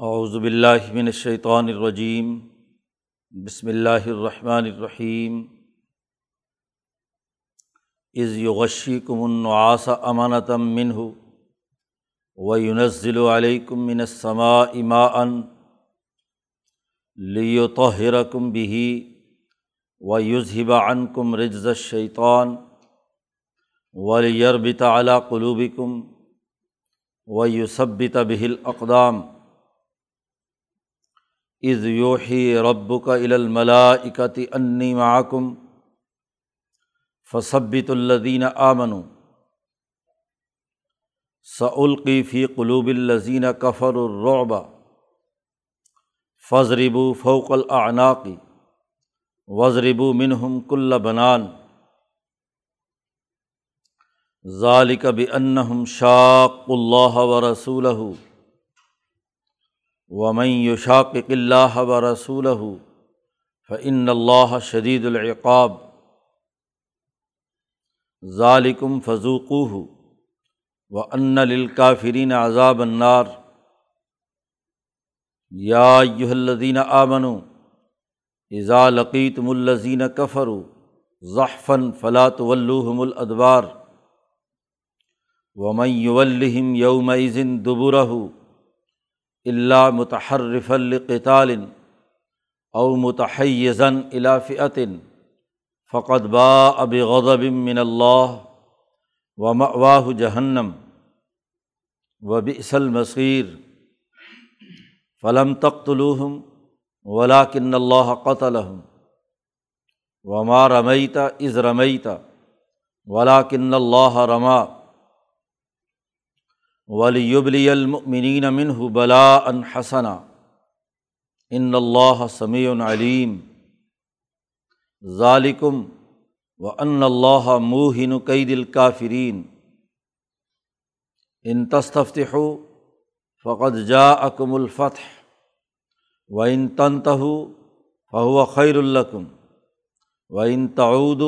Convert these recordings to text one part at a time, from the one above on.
اعوذ باللہ من الشیطان الرجیم، بسم اللہ الرحمن الرحیم۔ از یغشیکم النعاس امانتم منہ و ينزل علیکم من السماء ماء لیطہرکم به و یذہب عنکم رجز الشیطان ولیربط علی قلوبکم و یثبت به الاقدام۔ از یوحی رب کا الملاکتی انی معکم فصبت الدین آمن سعلقی فی قلوب الزین کفر الرعبا فضربو فوق العناقی وضربو منہم کل بنان ذالک بنہم شاق اللہ و رسول ومن یشاقق اللہ و رسول فعن اللہ شدید العقاب ذالکم فضوقو و ان للکافرین عذاب النار یا الذین آمنوا اذا لقیتم الذین کفروا ضحفن فلاۃ ولوحم الادبار ومن یولہم یومئذ دبرہ اللہ متحرف القطال او متحزن الافعطن فقط با اب غضب من اللہ و مواہ جہنم و بئس المصیر فلم تختلوہم ولاکن اللہ قتلہم وما رمیتا از رمیتا ولاکن اللہ رما ولیبلی المؤمنین منہ بلا ان حسنا. ان اللہ سمیع علیم ذالکم و ان اللہ موہن قید الکافرین ان تصطف فقط جا اکم الفتح. و ان تنتہ فہو خیر الکم و ان تعود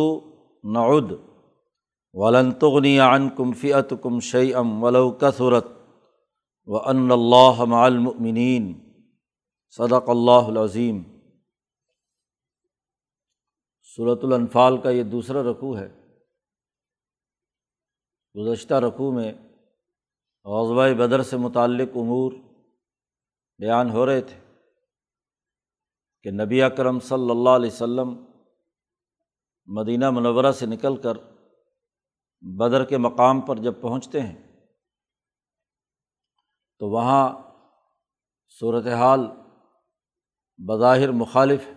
نعد ولن تغنی عنکم فیعتکم شعیم ولو کثرت و ان اللہ مع المؤمنین صدق اللہ العظیم صورت الانفال کا یہ دوسرا رقوع ہے۔ گزشتہ رقوع میں غزبۂ بدر سے متعلق امور بیان ہو رہے تھے کہ نبی اکرم صلی اللہ علیہ و سلم مدینہ منورہ سے نکل کر بدر کے مقام پر جب پہنچتے ہیں، تو وہاں صورت حال بظاہر مخالف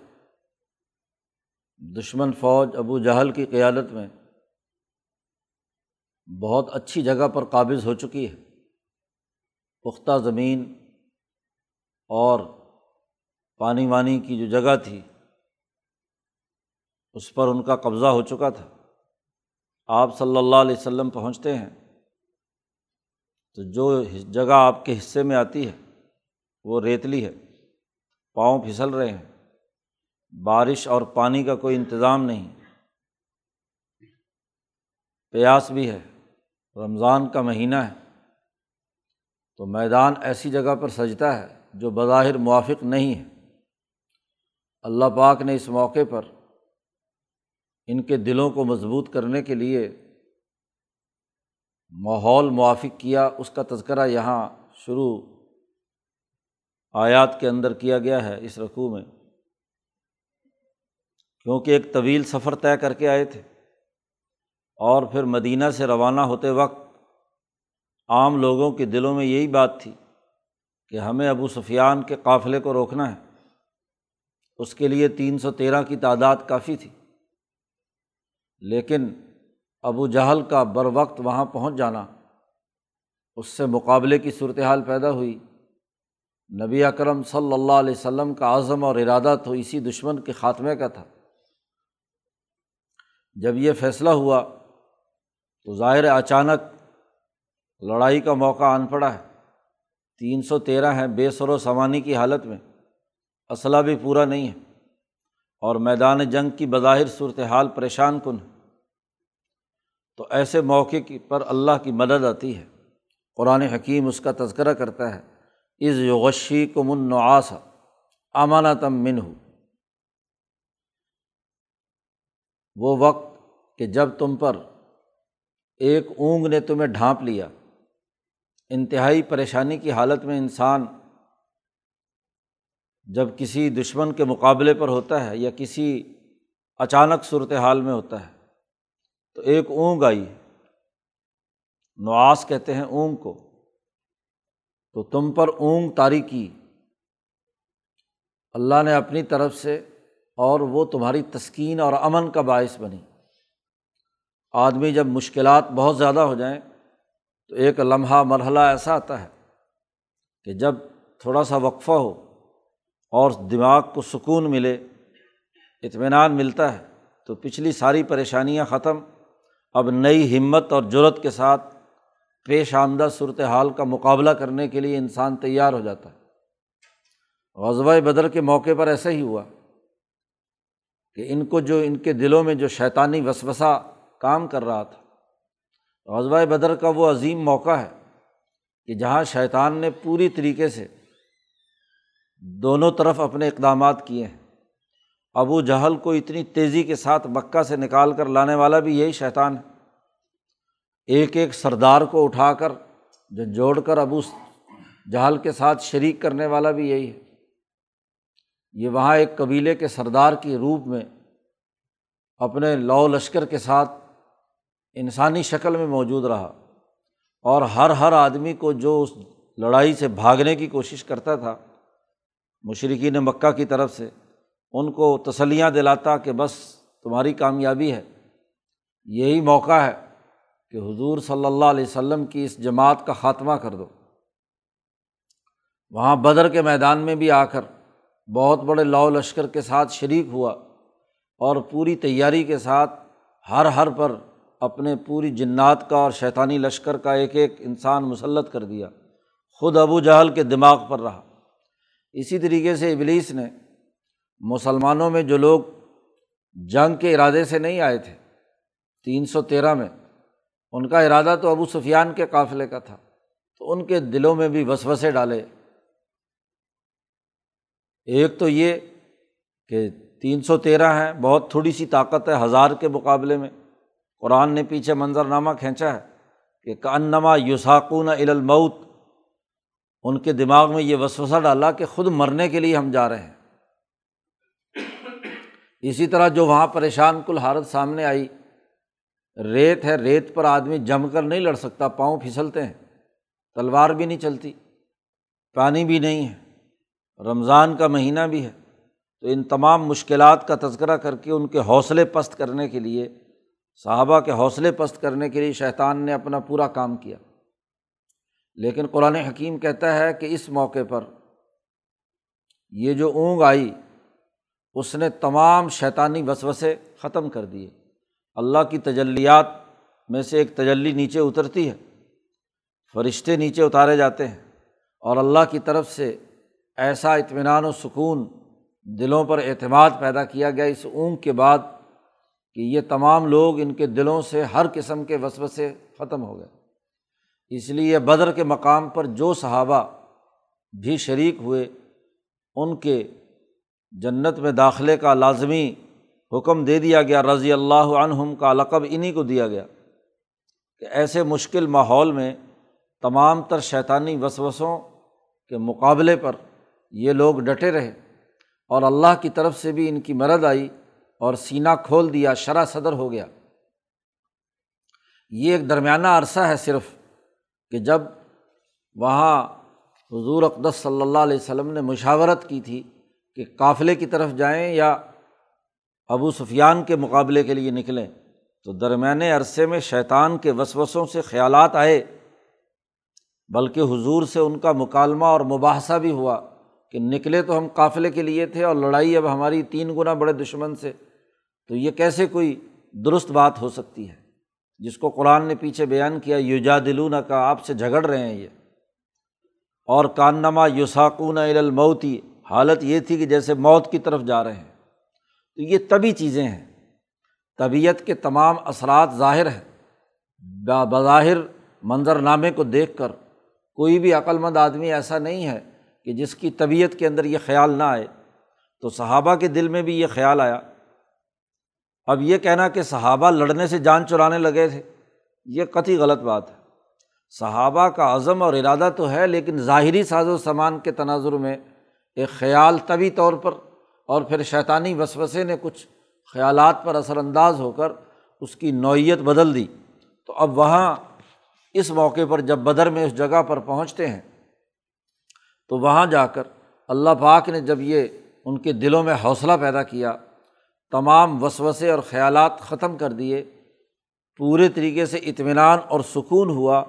دشمن فوج ابو جہل کی قیادت میں بہت اچھی جگہ پر قابض ہو چکی ہے۔ پختہ زمین اور پانی وانی کی جو جگہ تھی، اس پر ان کا قبضہ ہو چکا تھا۔ آپ صلی اللہ علیہ وسلم پہنچتے ہیں، تو جو جگہ آپ کے حصے میں آتی ہے، وہ ریتلی ہے، پاؤں پھسل رہے ہیں، بارش اور پانی کا کوئی انتظام نہیں۔ پیاس بھی ہے، رمضان کا مہینہ ہے، تو میدان ایسی جگہ پر سجتا ہے جو بظاہر موافق نہیں ہے۔ اللہ پاک نے اس موقع پر ان کے دلوں کو مضبوط کرنے کے لیے ماحول موافق کیا، اس کا تذکرہ یہاں شروع آیات کے اندر کیا گیا ہے اس رقوع میں۔ کیونکہ ایک طویل سفر طے کر کے آئے تھے اور پھر مدینہ سے روانہ ہوتے وقت عام لوگوں کے دلوں میں یہی بات تھی کہ ہمیں ابو سفیان کے قافلے کو روکنا ہے۔ اس کے لیے تین سو تیرہ کی تعداد کافی تھی۔ لیکن ابو جہل کا بر وقت وہاں پہنچ جانا اس سے مقابلے کی صورت حال پیدا ہوئی۔ نبی اکرم صلی اللہ علیہ وسلم کا عزم اور ارادہ تو اسی دشمن کے خاتمے کا تھا۔ جب یہ فیصلہ ہوا تو ظاہر اچانک لڑائی کا موقع آن پڑا ہے۔ تین سو تیرہ ہیں، بے سر و سوانی کی حالت میں۔ اسلحہ بھی پورا نہیں ہے اور میدان جنگ کی بظاہر صورت حال پریشان کن ہے۔ تو ایسے موقع کی پر اللہ کی مدد آتی ہے۔ قرآن حکیم اس کا تذکرہ کرتا ہے۔ از یغشی کو منعاس امانتم من ہو وہ وقت کہ جب تم پر ایک اونگ نے تمہیں ڈھانپ لیا۔ انتہائی پریشانی کی حالت میں انسان جب کسی دشمن کے مقابلے پر ہوتا ہے یا کسی اچانک صورت حال میں ہوتا ہے۔ تو ایک اونگ آئی۔ نواس کہتے ہیں اونگ کو۔ تو تم پر اونگ تاری کی۔ اللہ نے اپنی طرف سے اور وہ تمہاری تسکین اور امن کا باعث بنی۔ آدمی جب مشکلات بہت زیادہ ہو جائیں تو ایک لمحہ مرحلہ ایسا آتا ہے کہ جب تھوڑا سا وقفہ ہو اور دماغ کو سکون ملے، اطمینان ملتا ہے، تو پچھلی ساری پریشانیاں ختم اب نئی ہمت اور جرت کے ساتھ پیش آمدہ صورت حال کا مقابلہ کرنے کے لیے انسان تیار ہو جاتا ہے۔ غزبۂ بدر کے موقع پر ایسا ہی ہوا کہ ان کو جو ان کے دلوں میں جو شیطانی وسوسہ کام کر رہا تھا۔ غزبۂ بدر کا وہ عظیم موقع ہے کہ جہاں شیطان نے پوری طریقے سے دونوں طرف اپنے اقدامات کیے ہیں۔ ابو جہل کو اتنی تیزی کے ساتھ مکہ سے نکال کر لانے والا بھی یہی شیطان ہے۔ ایک ایک سردار کو اٹھا کر، جو جوڑ کر ابو جہل کے ساتھ شریک کرنے والا بھی یہی ہے۔ یہ وہاں ایک قبیلے کے سردار کی روپ میں اپنے لو لشکر کے ساتھ انسانی شکل میں موجود رہا۔ اور ہر ہر آدمی کو جو اس لڑائی سے بھاگنے کی کوشش کرتا تھا مشرقین مکہ کی طرف سے ان کو تسلیاں دلاتا کہ بس تمہاری کامیابی ہے۔ یہی موقع ہے کہ حضور صلی اللہ علیہ وسلم کی اس جماعت کا خاتمہ کر دو۔ وہاں بدر کے میدان میں بھی آ کر بہت بڑے لاؤ لشکر کے ساتھ شریک ہوا اور پوری تیاری کے ساتھ ہر ہر پر اپنے پوری جنات کا اور شیطانی لشکر کا ایک ایک انسان مسلط کر دیا۔ خود ابو جہل کے دماغ پر رہا۔ اسی طریقے سے ابلیس نے مسلمانوں میں جو لوگ جنگ کے ارادے سے نہیں آئے تھے، تین سو تیرہ میں، ان کا ارادہ تو ابو سفیان کے قافلے کا تھا۔ تو ان کے دلوں میں بھی وسوسے ڈالے۔ ایک تو یہ کہ تین سو تیرہ ہیں، بہت تھوڑی سی طاقت ہے ہزار کے مقابلے میں۔ قرآن نے پیچھے منظرنامہ کھینچا ہے کہ کانما یوساکون المعت ان کے دماغ میں یہ وسوسہ ڈالا کہ خود مرنے کے لیے ہم جا رہے ہیں۔ اسی طرح جو وہاں پریشان کل حالت سامنے آئی، ریت ہے، ریت پر آدمی جم کر نہیں لڑ سکتا، پاؤں پھسلتے ہیں، تلوار بھی نہیں چلتی، پانی بھی نہیں ہے، رمضان کا مہینہ بھی ہے۔ تو ان تمام مشکلات کا تذکرہ کر کے ان کے حوصلے پست کرنے کے لیے، صحابہ کے حوصلے پست کرنے کے لیے شیطان نے اپنا پورا کام کیا۔ لیکن قرآن حکیم کہتا ہے کہ اس موقع پر یہ جو اونگ آئی اس نے تمام شیطانی وسوسے ختم کر دیے۔ اللہ کی تجلیات میں سے ایک تجلی نیچے اترتی ہے۔ فرشتے نیچے اتارے جاتے ہیں اور اللہ کی طرف سے ایسا اطمینان و سکون دلوں پر اعتماد پیدا کیا گیا اس اونگ کے بعد کہ یہ تمام لوگ ان کے دلوں سے ہر قسم کے وسوسے ختم ہو گئے۔ اس لیے بدر کے مقام پر جو صحابہ بھی شریک ہوئے، ان کے جنت میں داخلے کا لازمی حکم دے دیا گیا، رضی اللہ عنہم کا لقب انہیں کو دیا گیا کہ ایسے مشکل ماحول میں تمام تر شیطانی وسوسوں کے مقابلے پر یہ لوگ ڈٹے رہے اور اللہ کی طرف سے بھی ان کی مرد آئی اور سینہ کھول دیا، شرح صدر ہو گیا۔ یہ ایک درمیانہ عرصہ ہے صرف کہ جب وہاں حضور اقدس صلی اللہ علیہ وسلم نے مشاورت کی تھی کہ قافلے کی طرف جائیں یا ابو سفیان کے مقابلے کے لیے نکلیں، تو درمیانے عرصے میں شیطان کے وسوسوں سے خیالات آئے، بلکہ حضور سے ان کا مکالمہ اور مباحثہ بھی ہوا کہ نکلے تو ہم قافلے کے لیے تھے اور لڑائی اب ہماری تین گنا بڑے دشمن سے، تو یہ کیسے کوئی درست بات ہو سکتی ہے؟ جس کو قرآن نے پیچھے بیان کیا یوجا دلون کا آپ سے جھگڑ رہے ہیں یہ۔ اور کانما یوساکون الموتی حالت یہ تھی کہ جیسے موت کی طرف جا رہے ہیں، تو یہ طبی چیزیں ہیں۔ طبیعت کے تمام اثرات ظاہر ہیں۔ بظاہر منظرنامے کو دیکھ کر کوئی بھی عقلمند آدمی ایسا نہیں ہے کہ جس کی طبیعت کے اندر یہ خیال نہ آئے۔ تو صحابہ کے دل میں بھی یہ خیال آیا۔ اب یہ کہنا کہ صحابہ لڑنے سے جان چرانے لگے تھے، یہ قطعی غلط بات ہے۔ صحابہ کا عزم اور ارادہ تو ہے، لیکن ظاہری ساز و سامان کے تناظر میں ایک خیال طبی طور پر اور پھر شیطانی وسوسے نے کچھ خیالات پر اثر انداز ہو کر اس کی نوعیت بدل دی۔ تو اب وہاں اس موقع پر جب بدر میں اس جگہ پر پہنچتے ہیں، تو وہاں جا کر اللہ پاک نے جب یہ ان کے دلوں میں حوصلہ پیدا کیا، تمام وسوسے اور خیالات ختم کر دیے، پورے طریقے سے اطمینان اور سکون ہوا،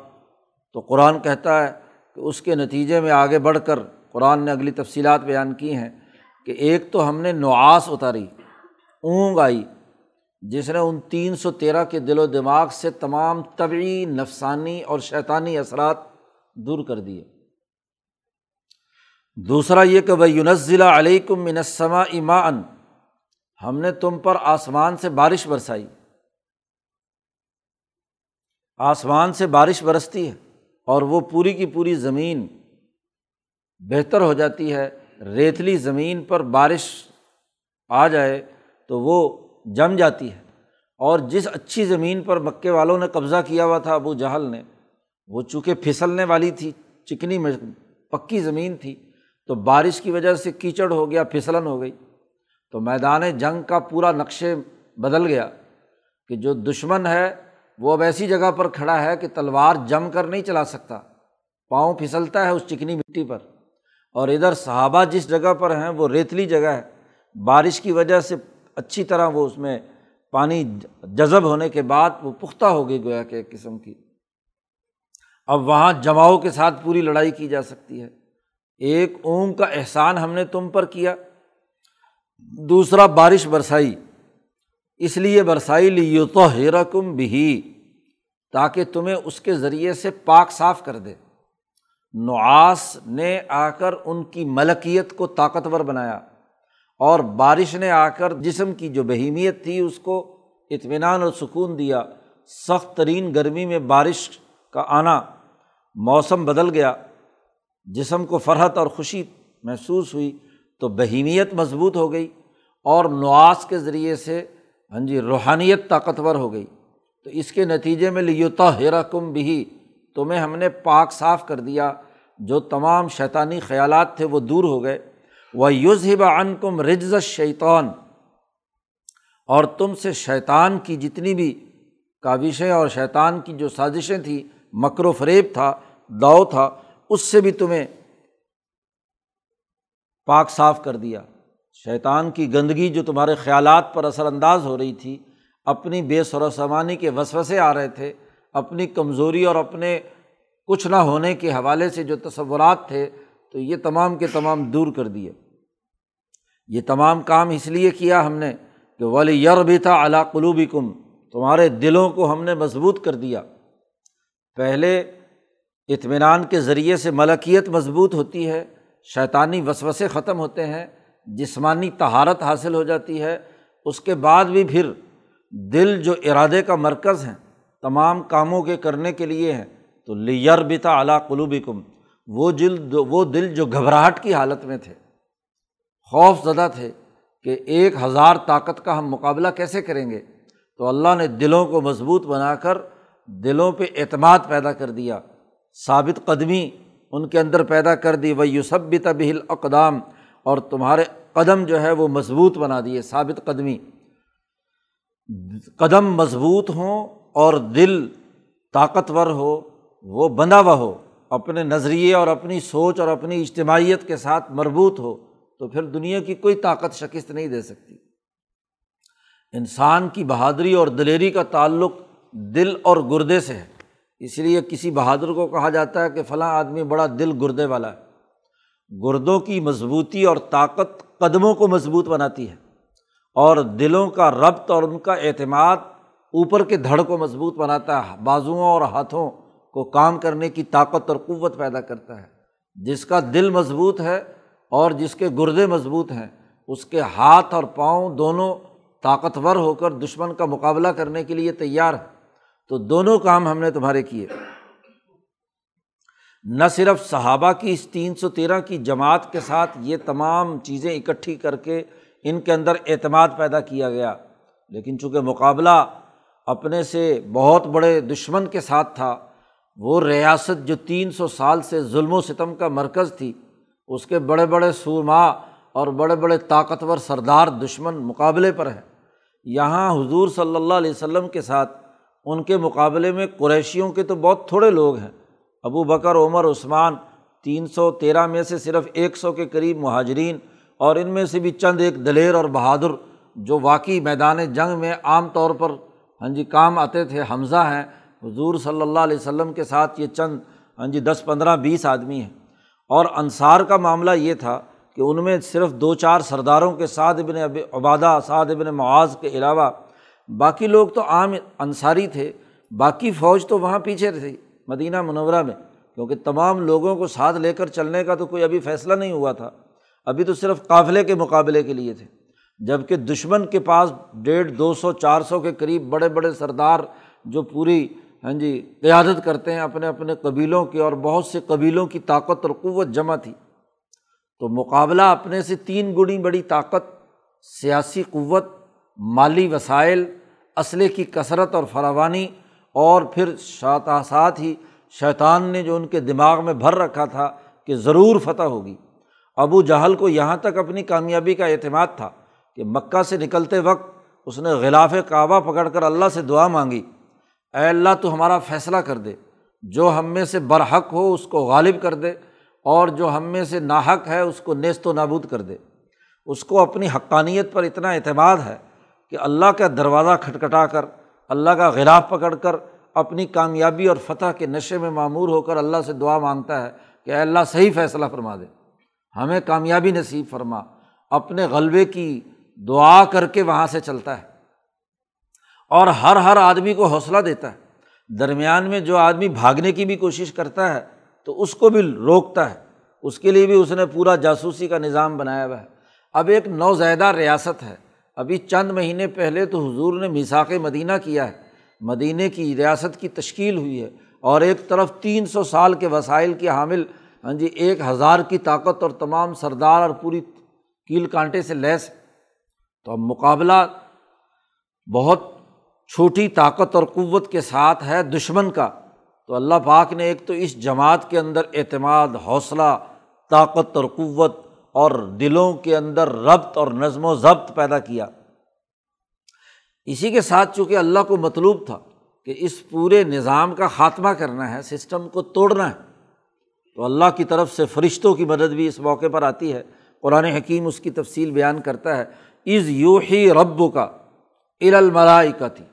تو قرآن کہتا ہے کہ اس کے نتیجے میں آگے بڑھ کر قرآن نے اگلی تفصیلات بیان کی ہیں کہ ایک تو ہم نے نعاس اتاری، اونگ آئی، جس نے ان تین سو تیرہ کے دل و دماغ سے تمام طبعی، نفسانی اور شیطانی اثرات دور کر دیے۔ دوسرا یہ کہ بھائی یونزلہ علیکم منسما ایمان ہم نے تم پر آسمان سے بارش برسائی۔ آسمان سے بارش برستی ہے اور وہ پوری کی پوری زمین بہتر ہو جاتی ہے، ریتلی زمین پر بارش آ جائے تو وہ جم جاتی ہے۔ اور جس اچھی زمین پر مکے والوں نے قبضہ کیا ہوا تھا ابو جہل نے، وہ چونکہ پھسلنے والی تھی، چکنی پکی زمین تھی، تو بارش کی وجہ سے کیچڑ ہو گیا، پھسلن ہو گئی۔ تو میدان جنگ کا پورا نقشے بدل گیا کہ جو دشمن ہے، وہ اب ایسی جگہ پر کھڑا ہے کہ تلوار جم کر نہیں چلا سکتا۔ پاؤں پھسلتا ہے اس چکنی مٹی پر۔ اور ادھر صحابہ جس جگہ پر ہیں وہ ریتلی جگہ ہے۔ بارش کی وجہ سے اچھی طرح وہ اس میں پانی جذب ہونے کے بعد وہ پختہ ہو گئی گویا کہ ایک قسم کی۔ اب وہاں جماؤ کے ساتھ پوری لڑائی کی جا سکتی ہے۔ ایک اونگ کا احسان ہم نے تم پر کیا۔ دوسرا، بارش برسائی۔ اس لیے برسائی لی تو ہیرا کم بھی تاکہ تمہیں اس کے ذریعے سے پاک صاف کر دے۔ نعاس نے آ کر ان کی ملکیت کو طاقتور بنایا اور بارش نے آ کر جسم کی جو بہیمیت تھی اس کو اطمینان اور سکون دیا، سخت ترین گرمی میں بارش کا آنا موسم بدل گیا۔ جسم کو فرحت اور خوشی محسوس ہوئی تو بہیمیت مضبوط ہو گئی اور نواس کے ذریعے سے ہاں جی روحانیت طاقتور ہو گئی۔ تو اس کے نتیجے میں لیوتا ہیرا کم بھی تمہیں ہم نے پاک صاف کر دیا۔ جو تمام شیطانی خیالات تھے وہ دور ہو گئے۔ وہ یوز ان کم رجز شیطان اور تم سے شیطان کی جتنی بھی کاوشیں اور شیطان کی جو سازشیں تھیں، مکر و فریب تھا، داؤ تھا، اس سے بھی تمہیں پاک صاف کر دیا۔ شیطان کی گندگی جو تمہارے خیالات پر اثر انداز ہو رہی تھی، اپنی بے سر و سمانی کے وسوسے آ رہے تھے، اپنی کمزوری اور اپنے کچھ نہ ہونے کے حوالے سے جو تصورات تھے، تو یہ تمام کے تمام دور کر دیے۔ یہ تمام کام اس لیے کیا ہم نے کہ ولی یر بھی تھا اعلیٰ قلوبی کم تمہارے دلوں کو ہم نے مضبوط کر دیا۔ پہلے اطمینان کے ذریعے سے ملکیت مضبوط ہوتی ہے، شیطانی وسوسے ختم ہوتے ہیں، جسمانی تہارت حاصل ہو جاتی ہے۔ اس کے بعد بھی پھر دل جو ارادے کا مرکز ہیں، تمام کاموں کے کرنے کے لیے ہیں۔ تو لیئر بتا اعلیٰ قلوبی کم وہ جلد وہ دل جو گھبراہٹ کی حالت میں تھے، خوف زدہ تھے کہ ایک ہزار طاقت کا ہم مقابلہ کیسے کریں گے، تو اللہ نے دلوں کو مضبوط بنا کر دلوں پہ اعتماد پیدا کر دیا۔ ثابت قدمی ان کے اندر پیدا کر دی وہ یوسب بھی طبیل اقدام اور تمہارے قدم جو ہے وہ مضبوط بنا دیے، ثابت قدمی۔ قدم مضبوط ہوں اور دل طاقتور ہو وہ بندھا ہوا ہو، اپنے نظریے اور اپنی سوچ اور اپنی اجتماعیت کے ساتھ مربوط ہو، تو پھر دنیا کی کوئی طاقت شکست نہیں دے سکتی۔ انسان کی بہادری اور دلیری کا تعلق دل اور گردے سے ہے۔ اس لیے کسی بہادر کو کہا جاتا ہے کہ فلاں آدمی بڑا دل گردے والا ہے۔ گردوں کی مضبوطی اور طاقت قدموں کو مضبوط بناتی ہے۔ اور دلوں کا ربط اور ان کا اعتماد اوپر کے دھڑ کو مضبوط بناتا ہے، بازوؤں اور ہاتھوں کو کام کرنے کی طاقت اور قوت پیدا کرتا ہے۔ جس کا دل مضبوط ہے اور جس کے گردے مضبوط ہیں، اس کے ہاتھ اور پاؤں دونوں طاقتور ہو کر دشمن کا مقابلہ کرنے کے لیے تیار ہے تو دونوں کام ہم نے تمہارے کیے۔ نہ صرف صحابہ کی اس تین سو تیرہ کی جماعت کے ساتھ یہ تمام چیزیں اکٹھی کر کے ان کے اندر اعتماد پیدا کیا گیا، لیکن چونکہ مقابلہ اپنے سے بہت بڑے دشمن کے ساتھ تھا وہ ریاست جو تین سو سال سے ظلم و ستم کا مرکز تھی، اس کے بڑے بڑے سورما اور بڑے بڑے طاقتور سردار دشمن مقابلے پر ہیں۔ یہاں حضور صلی اللہ علیہ وسلم کے ساتھ ان کے مقابلے میں قریشیوں کے تو بہت تھوڑے لوگ ہیں۔ ابو بکر، عمر، عثمان، تین سو تیرہ میں سے صرف ایک سو کے قریب مہاجرین اور ان میں سے بھی چند ایک دلیر اور بہادر جو واقعی میدان جنگ میں عام طور پر ہاں جی کام آتے تھے، حمزہ ہیں۔ حضور صلی اللہ علیہ وسلم کے ساتھ یہ چند ہاں جی دس، پندرہ، بیس آدمی ہیں۔ اور انصار کا معاملہ یہ تھا کہ ان میں صرف دو، چار سرداروں کے ساتھ ابن اب عبادہ، سعد ابن معاذ کے علاوہ باقی لوگ تو عام انصاری تھے، باقی فوج تو وہاں پیچھے تھی مدینہ منورہ میں۔ کیونکہ تمام لوگوں کو ساتھ لے کر چلنے کا تو کوئی ابھی فیصلہ نہیں ہوا تھا، ابھی تو صرف قافلے کے مقابلے کے لیے تھے۔ جبکہ دشمن کے پاس ڈیڑھ، دو سو، چار سو کے قریب بڑے بڑے سردار جو پوری ہاں جی قیادت کرتے ہیں اپنے اپنے قبیلوں کی اور بہت سے قبیلوں کی طاقت اور قوت جمع تھی۔ تو مقابلہ اپنے سے تین گڑی بڑی طاقت، سیاسی قوت، مالی وسائل، اسلحے کی کثرت اور فراوانی اور پھر ساتھ ہی شیطان نے جو ان کے دماغ میں بھر رکھا تھا کہ ضرور فتح ہوگی۔ ابو جہل کو یہاں تک اپنی کامیابی کا اعتماد تھا کہ مکہ سے نکلتے وقت اس نے غلاف کعبہ پکڑ کر اللہ سے دعا مانگی۔ اے اللہ تو ہمارا فیصلہ کر دے۔ جو ہم میں سے برحق ہو اس کو غالب کر دے، اور جو ہم میں سے ناحق ہے اس کو نیست و نابود کر دے۔ اس کو اپنی حقانیت پر اتنا اعتماد ہے کہ اللہ کا دروازہ کھٹکھٹا کر، اللہ کا غلاف پکڑ کر، اپنی کامیابی اور فتح کے نشے میں معمور ہو کر اللہ سے دعا مانگتا ہے کہ اے اللہ صحیح فیصلہ فرما دے۔ ہمیں کامیابی نصیب فرما۔ اپنے غلبے کی دعا کر کے وہاں سے چلتا ہے۔ اور ہر ہر آدمی کو حوصلہ دیتا ہے۔ درمیان میں جو آدمی بھاگنے کی بھی کوشش کرتا ہے، تو اس کو بھی روکتا ہے۔ اس کے لیے بھی اس نے پورا جاسوسی کا نظام بنایا ہوا ہے۔ اب ایک نوزائیدہ ریاست ہے۔ ابھی چند مہینے پہلے تو حضور نے میساک مدینہ کیا ہے۔ مدینہ کی ریاست کی تشکیل ہوئی ہے اور ایک طرف تین سو سال کے وسائل کے حامل ہاں جی ایک ہزار کی طاقت اور تمام سردار اور پوری کیل کانٹے سے لیس۔ تو اب مقابلہ بہت چھوٹی طاقت اور قوت کے ساتھ ہے دشمن کا۔ تو اللہ پاک نے ایک تو اس جماعت کے اندر اعتماد، حوصلہ، طاقت اور قوت اور دلوں کے اندر ربط اور نظم و ضبط پیدا کیا۔ اسی کے ساتھ چونکہ اللہ کو مطلوب تھا کہ اس پورے نظام کا خاتمہ کرنا ہے، سسٹم کو توڑنا ہے، تو اللہ کی طرف سے فرشتوں کی مدد بھی اس موقع پر آتی ہے۔ قرآن حکیم اس کی تفصیل بیان کرتا ہے از یو ہی رب کا الملائی کا تھی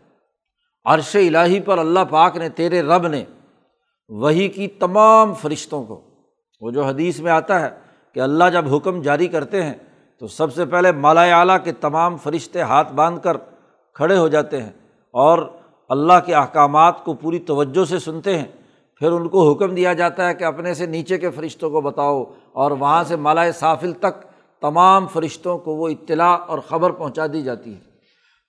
عرش الٰہی پر اللہ پاک نے، تیرے رب نے وہی کی تمام فرشتوں کو۔ وہ جو حدیث میں آتا ہے کہ اللہ جب حکم جاری کرتے ہیں تو سب سے پہلے مالا اعلیٰ کے تمام فرشتے ہاتھ باندھ کر کھڑے ہو جاتے ہیں اور اللہ کے احکامات کو پوری توجہ سے سنتے ہیں۔ پھر ان کو حکم دیا جاتا ہے کہ اپنے سے نیچے کے فرشتوں کو بتاؤ اور وہاں سے مالا صافل تک تمام فرشتوں کو وہ اطلاع اور خبر پہنچا دی جاتی ہے۔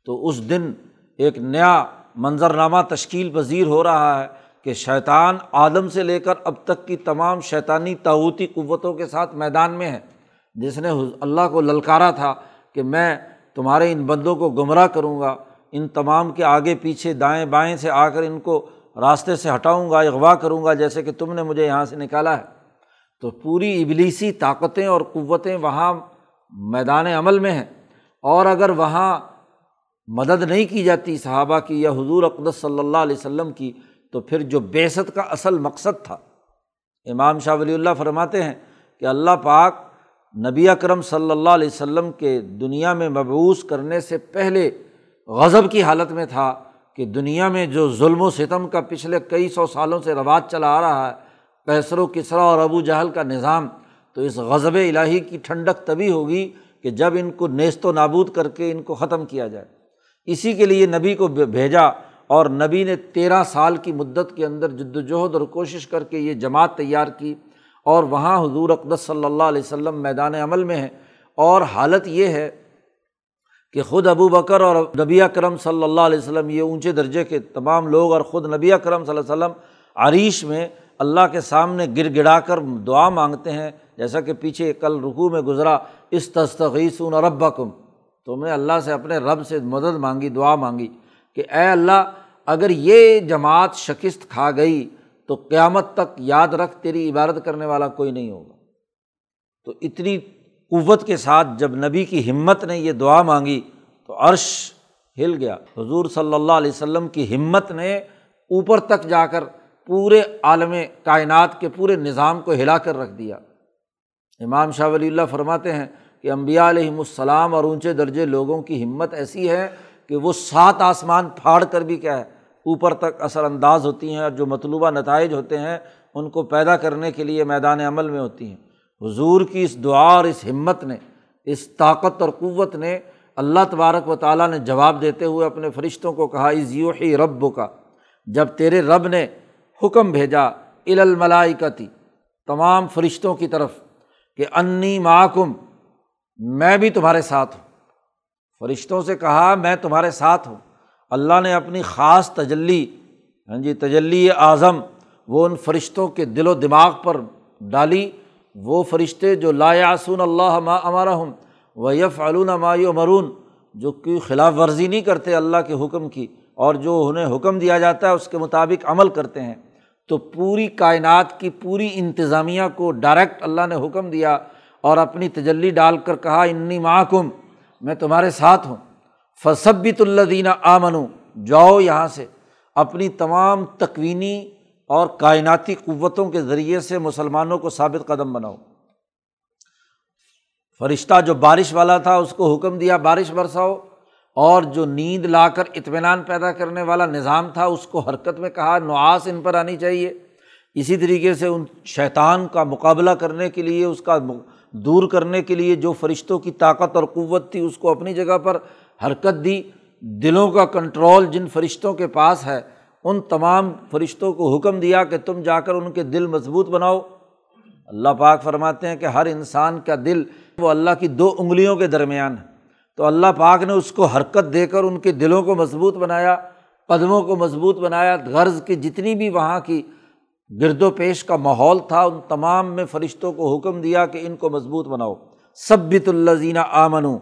تو اس دن ایک نیا منظرنامہ تشکیل پذیر ہو رہا ہے کہ شیطان عالم سے لے کر اب تک کی تمام شیطانی تعوتی قوتوں کے ساتھ میدان میں ہے۔ جس نے اللہ کو للکارا تھا کہ میں تمہارے ان بندوں کو گمراہ کروں گا، ان تمام کے آگے پیچھے دائیں بائیں سے آ کر ان کو راستے سے ہٹاؤں گا، اغوا کروں گا، جیسے کہ تم نے مجھے یہاں سے نکالا ہے۔ تو پوری ابلیسی طاقتیں اور قوتیں وہاں میدان عمل میں ہیں۔ اور اگر وہاں مدد نہیں کی جاتی صحابہ کی یا حضور اقدس صلی اللہ علیہ وسلم کی، تو پھر جو بیست کا اصل مقصد تھا۔ امام شاہ ولی اللہ فرماتے ہیں کہ اللہ پاک نبی اکرم صلی اللہ علیہ وسلم کے دنیا میں مبوس کرنے سے پہلے غضب کی حالت میں تھا کہ دنیا میں جو ظلم و ستم کا پچھلے کئی سو سالوں سے رواج چلا آ رہا ہے پیسر و کسرا اور ابو جہل کا نظام، تو اس غضب الہی کی ٹھنڈک تبھی ہوگی کہ جب ان کو نیست و نابود کر کے ان کو ختم کیا جائے۔ اسی کے لیے نبی کو بھیجا اور نبی نے تیرہ سال کی مدت کے اندر جد وجہد اور کوشش کر کے یہ جماعت تیار کی اور وہاں حضور اقدس صلی اللہ علیہ وسلم میدان عمل میں ہے اور حالت یہ ہے کہ خود ابو بکر اور نبی کرم صلی اللہ علیہ وسلم یہ اونچے درجے کے تمام لوگ اور خود نبی کرم صلی اللہ علیہ وسلم عریش میں اللہ کے سامنے گر گڑا کر دعا مانگتے ہیں جیسا کہ پیچھے کل رکوع میں گزرا اس تستغیثون رب کم تم نے اللہ سے اپنے رب سے مدد مانگی، دعا مانگی کہ اے اللہ، اگر یہ جماعت شکست کھا گئی تو قیامت تک یاد رکھ، تیری عبادت کرنے والا کوئی نہیں ہوگا۔ تو اتنی قوت کے ساتھ جب نبی کی ہمت نے یہ دعا مانگی تو عرش ہل گیا۔ حضور صلی اللہ علیہ وسلم کی ہمت نے اوپر تک جا کر پورے عالم کائنات کے پورے نظام کو ہلا کر رکھ دیا۔ امام شاہ ولی اللہ فرماتے ہیں کہ امبیا علیہم السلام اور اونچے درجے لوگوں کی ہمت ایسی ہے کہ وہ سات آسمان پھاڑ کر بھی کیا ہے، اوپر تک اثر انداز ہوتی ہیں اور جو مطلوبہ نتائج ہوتے ہیں، ان کو پیدا کرنے کے لیے میدان عمل میں ہوتی ہیں۔ حضور کی اس دعا اور اس ہمت نے، اس طاقت اور قوت نے اللہ تبارک و تعالیٰ نے جواب دیتے ہوئے اپنے فرشتوں کو کہا یو ہی رب کا جب تیرے رب نے حکم بھیجا الملائکتی، تمام فرشتوں کی طرف، کہ انی معکم میں بھی تمہارے ساتھ ہوں۔ فرشتوں سے کہا، میں تمہارے ساتھ ہوں۔ اللہ نے اپنی خاص تجلی ہاں جی تجلی اعظم، وہ ان فرشتوں کے دل و دماغ پر ڈالی۔ وہ فرشتے جو لا یاسون اللہ ما امارا ہوں و یف علون مرون جو کہ خلاف ورزی نہیں کرتے اللہ کے حکم کی، اور جو انہیں حکم دیا جاتا ہے، اس کے مطابق عمل کرتے ہیں۔ تو پوری کائنات کی پوری انتظامیہ کو ڈائریکٹ اللہ نے حکم دیا اور اپنی تجلی ڈال کر کہا، انی معکم، میں تمہارے ساتھ ہوں۔ فصبت اللہ دینہ آمنو جاؤ یہاں سے۔ اپنی تمام تکوینی اور کائناتی قوتوں کے ذریعے سے مسلمانوں کو ثابت قدم بناؤ۔ فرشتہ جو بارش والا تھا، اس کو حکم دیا، بارش برساؤ۔ اور جو نیند لا کر اطمینان پیدا کرنے والا نظام تھا، اس کو حرکت میں کہا نعاس ان پر آنی چاہیے۔ اسی طریقے سے ان شیطان کا مقابلہ کرنے کے لیے اس کا دور کرنے کے لیے جو فرشتوں کی طاقت اور قوت تھی، اس کو اپنی جگہ پر حرکت دی۔ دلوں کا کنٹرول جن فرشتوں کے پاس ہے، ان تمام فرشتوں کو حکم دیا کہ تم جا کر ان کے دل مضبوط بناؤ۔ اللہ پاک فرماتے ہیں کہ ہر انسان کا دل وہ اللہ کی دو انگلیوں کے درمیان ہے۔ تو اللہ پاک نے اس کو حرکت دے کر ان کے دلوں کو مضبوط بنایا، قدموں کو مضبوط بنایا، غرض کی جتنی بھی وہاں کی گرد و پیش کا ماحول تھا، ان تمام میں فرشتوں کو حکم دیا کہ ان کو مضبوط بناؤ۔ سبت الزینہ آمنو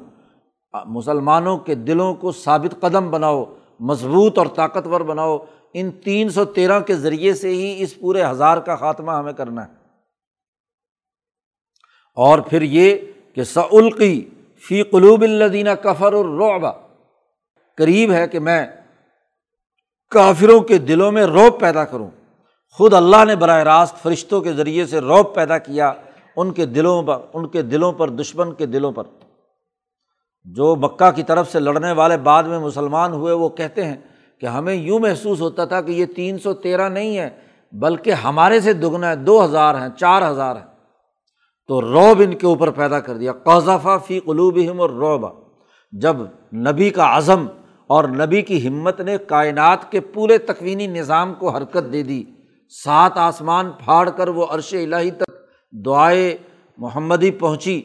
مسلمانوں کے دلوں کو ثابت قدم بناؤ، مضبوط اور طاقتور بناؤ۔ ان تین سو تیرہ کے ذریعے سے ہی اس پورے ہزار کا خاتمہ ہمیں کرنا ہے۔ اور پھر یہ کہ سعلقی فی قلوب الدینہ کفر الرعبا قریب ہے کہ میں کافروں کے دلوں میں روب پیدا کروں۔ خود اللہ نے براہ راست فرشتوں کے ذریعے سے روب پیدا کیا ان کے دلوں پر، ان کے دلوں پر، دشمن کے دلوں پر۔ جو مکہ کی طرف سے لڑنے والے بعد میں مسلمان ہوئے، وہ کہتے ہیں کہ ہمیں یوں محسوس ہوتا تھا کہ یہ تین سو تیرہ نہیں ہے، بلکہ ہمارے سے دگنا ہے، دو ہزار ہیں، چار ہزار ہیں۔ تو روب ان کے اوپر پیدا کر دیا۔ قوضافہ فی قلوبہم اور روبا جب نبی کا عزم اور نبی کی ہمت نے کائنات کے پورے تقوینی نظام کو حرکت دے دی سات آسمان پھاڑ کر وہ عرش الہی تک دعائے محمدی پہنچی۔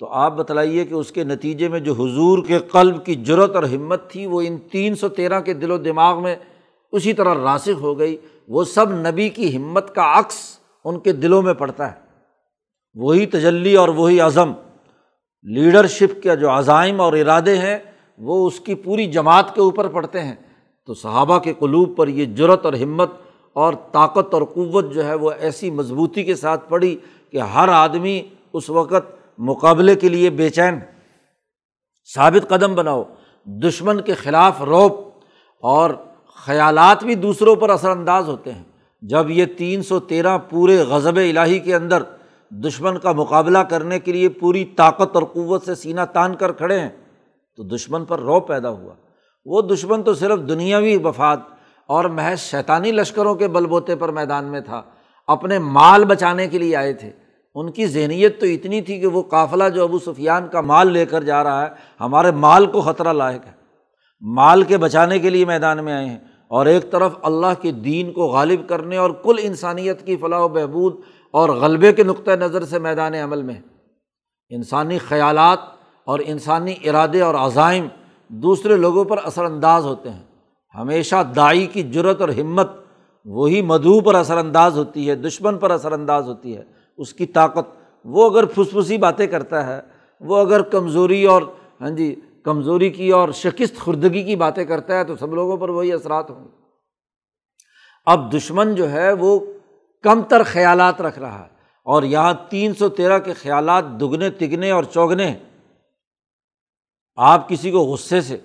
تو آپ بتلائیے کہ اس کے نتیجے میں جو حضور کے قلب کی جرت اور ہمت تھی، وہ ان تین سو تیرہ کے دل و دماغ میں اسی طرح راسک ہو گئی۔ وہ سب نبی کی ہمت کا عکس ان کے دلوں میں پڑتا ہے۔ وہی تجلی اور وہی عزم۔ لیڈرشپ کے جو عزائم اور ارادے ہیں، وہ اس کی پوری جماعت کے اوپر پڑتے ہیں۔ تو صحابہ کے قلوب پر یہ جرت اور ہمت اور طاقت اور قوت جو ہے وہ ایسی مضبوطی کے ساتھ پڑی کہ ہر آدمی اس وقت مقابلے کے لیے بے چین ثابت قدم بناؤ، دشمن کے خلاف روپ اور خیالات بھی دوسروں پر اثر انداز ہوتے ہیں۔ جب یہ تین سو تیرہ پورے غضب الہی کے اندر دشمن کا مقابلہ کرنے کے لیے پوری طاقت اور قوت سے سینہ تان کر کھڑے ہیں، تو دشمن پر رو پیدا ہوا۔ وہ دشمن تو صرف دنیاوی وفات اور محض شیطانی لشکروں کے بل بوتے پر میدان میں تھا۔ اپنے مال بچانے کے لیے آئے تھے۔ ان کی ذہنیت تو اتنی تھی کہ وہ قافلہ جو ابو سفیان کا مال لے کر جا رہا ہے، ہمارے مال کو خطرہ لائق ہے۔ مال کے بچانے کے لیے میدان میں آئے ہیں۔ اور ایک طرف اللہ کے دین کو غالب کرنے اور کل انسانیت کی فلاح و بہبود اور غلبے کے نقطۂ نظر سے میدان عمل میں انسانی خیالات اور انسانی ارادے اور عزائم دوسرے لوگوں پر اثر انداز ہوتے ہیں۔ ہمیشہ دائی کی جرت اور ہمت، وہی مدعو پر اثر انداز ہوتی ہے، دشمن پر اثر انداز ہوتی ہے۔ اس کی طاقت، وہ اگر پھسپھسی باتیں کرتا ہے، وہ اگر کمزوری اور ہاں جی کمزوری کی اور شکست خوردگی کی باتیں کرتا ہے تو سب لوگوں پر وہی اثرات ہوں گے۔ اب دشمن جو ہے، وہ کم تر خیالات رکھ رہا ہے اور یہاں تین سو تیرہ کے خیالات دگنے، تگنے اور چوگنے۔ آپ کسی کو غصے سے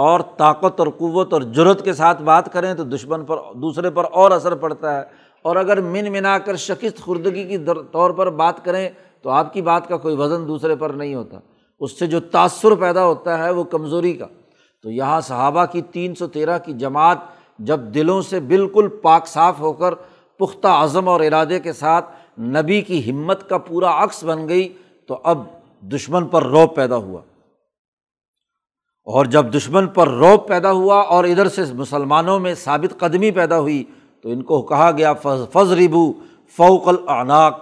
اور طاقت اور قوت اور جرت کے ساتھ بات کریں تو دشمن پر، دوسرے پر اور اثر پڑتا ہے۔ اور اگر من منا کر شکست خوردگی کی طور پر بات کریں تو آپ کی بات کا کوئی وزن دوسرے پر نہیں ہوتا۔ اس سے جو تاثر پیدا ہوتا ہے وہ کمزوری کا۔ تو یہاں صحابہ کی تین سو تیرہ کی جماعت جب دلوں سے بالکل پاک صاف ہو کر پختہ عزم اور ارادے کے ساتھ نبی کی ہمت کا پورا عکس بن گئی تو اب دشمن پر روب پیدا ہوا۔ اور جب دشمن پر روب پیدا ہوا اور ادھر سے مسلمانوں میں ثابت قدمی پیدا ہوئی، تو ان کو کہا گیا فض ربو فوق العناق.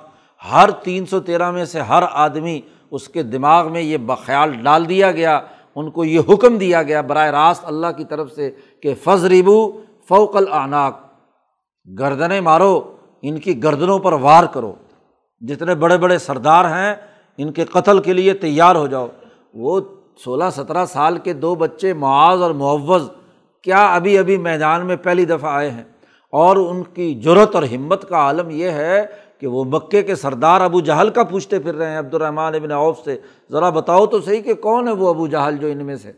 ہر تین سو تیرہ میں سے ہر آدمی اس کے دماغ میں یہ بخیال ڈال دیا گیا، ان کو یہ حکم دیا گیا براہ راست اللہ کی طرف سے کہ فض ربو فوق العناق، گردنیں مارو، ان کی گردنوں پر وار کرو۔ جتنے بڑے بڑے سردار ہیں، ان کے قتل کے لیے تیار ہو جاؤ۔ وہ سولہ سترہ سال کے دو بچے معاذ اور معوض کیا ابھی ابھی میدان میں پہلی دفعہ آئے ہیں؟ اور ان کی جرت اور ہمت کا عالم یہ ہے کہ وہ مکے کے سردار ابو جہل کا پوچھتے پھر رہے ہیں عبد الرحمٰن ابن اوف سے۔ ذرا بتاؤ تو صحیح کہ کون ہے وہ ابو جہل جو ان میں سے؟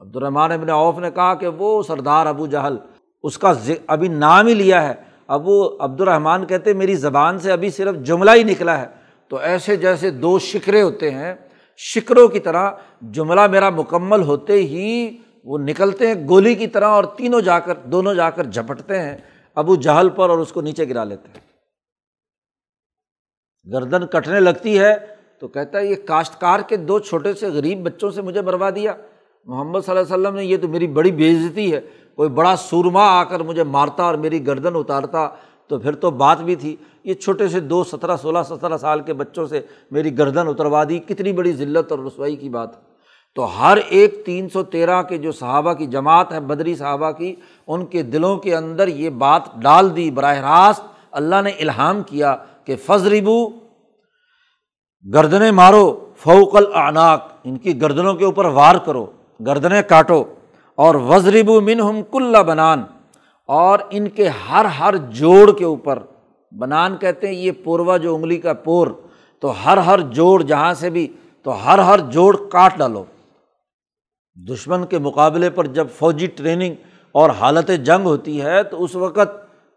عبد الرحمٰن ابن اوف نے کہا کہ وہ سردار ابو جہل۔ اس کا ابھی نام ہی لیا ہے۔ اب وہ عبد الرحمٰن کہتے میری زبان سے ابھی صرف جملہ ہی نکلا ہے۔ تو ایسے جیسے دو شکرے ہوتے ہیں شکروں کی طرح جملہ میرا مکمل ہوتے ہی وہ نکلتے ہیں، گولی کی طرح اور تینوں جا کر، دونوں جا کر جھپٹتے ہیں، ابو جہل پر اور اس کو نیچے گرا لیتے ہیں۔ گردن کٹنے لگتی ہے تو کہتا ہے، یہ کاشتکار کے دو چھوٹے سے غریب بچوں سے مجھے بروا دیا۔ محمد صلی اللہ علیہ وسلم نے، یہ تو میری بڑی بےزتی ہے، کوئی بڑا سورما آ کر مجھے مارتا اور میری گردن اتارتا تو پھر تو بات بھی تھی۔ یہ چھوٹے سے دو سترہ سولہ سترہ سال کے بچوں سے میری گردن اتروا دی۔ کتنی بڑی ذلت اور رسوائی کی بات۔ تو ہر ایک تین سو تیرہ کے جو صحابہ کی جماعت ہے، بدری صحابہ کی، ان کے دلوں کے اندر یہ بات ڈال دی۔ براہ راست اللہ نے الہام کیا کہ فض ربو گردنیں مارو، فوق العناق ان کی گردنوں کے اوپر وار کرو، گردنیں کاٹو، اور وزرب من ہم کل بنان۔ اور ان کے ہر ہر جوڑ کے اوپر، بنان کہتے ہیں یہ پوروا جو انگلی کا پور، تو ہر ہر جوڑ جہاں سے بھی، تو ہر ہر جوڑ کاٹ ڈالو۔ دشمن کے مقابلے پر جب فوجی ٹریننگ اور حالت جنگ ہوتی ہے، تو اس وقت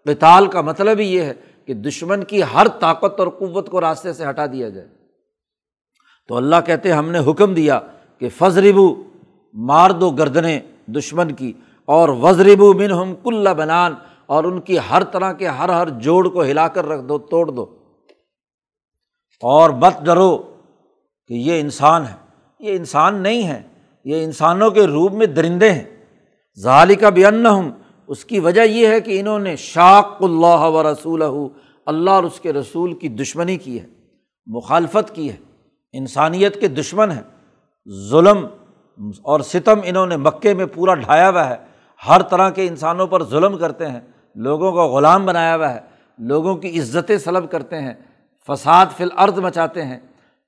قتال کا مطلب ہی یہ ہے کہ دشمن کی ہر طاقت اور قوت کو راستے سے ہٹا دیا جائے۔ تو اللہ کہتے ہم نے حکم دیا کہ فضربو، مار دو گردنیں دشمن کی۔ اور وزرب و من ہم کل بنان اور ان کی ہر طرح کے ہر ہر جوڑ کو ہلا کر رکھ دو، توڑ دو۔ اور بت ڈرو کہ یہ انسان ہے یہ انسان نہیں ہے یہ انسانوں کے روپ میں درندے ہیں۔ ظالی کا بھی ان ہوں اس کی وجہ یہ ہے کہ انہوں نے شاق اللہ و رسول اللہ اور اس کے رسول کی دشمنی کی ہے، مخالفت کی ہے۔ انسانیت کے دشمن ہیں۔ ظلم اور ستم انہوں نے مکے میں پورا ڈھایا ہوا ہے۔ ہر طرح کے انسانوں پر ظلم کرتے ہیں، لوگوں کا غلام بنایا ہوا ہے، لوگوں کی عزتیں سلب کرتے ہیں، فساد فی الارض مچاتے ہیں۔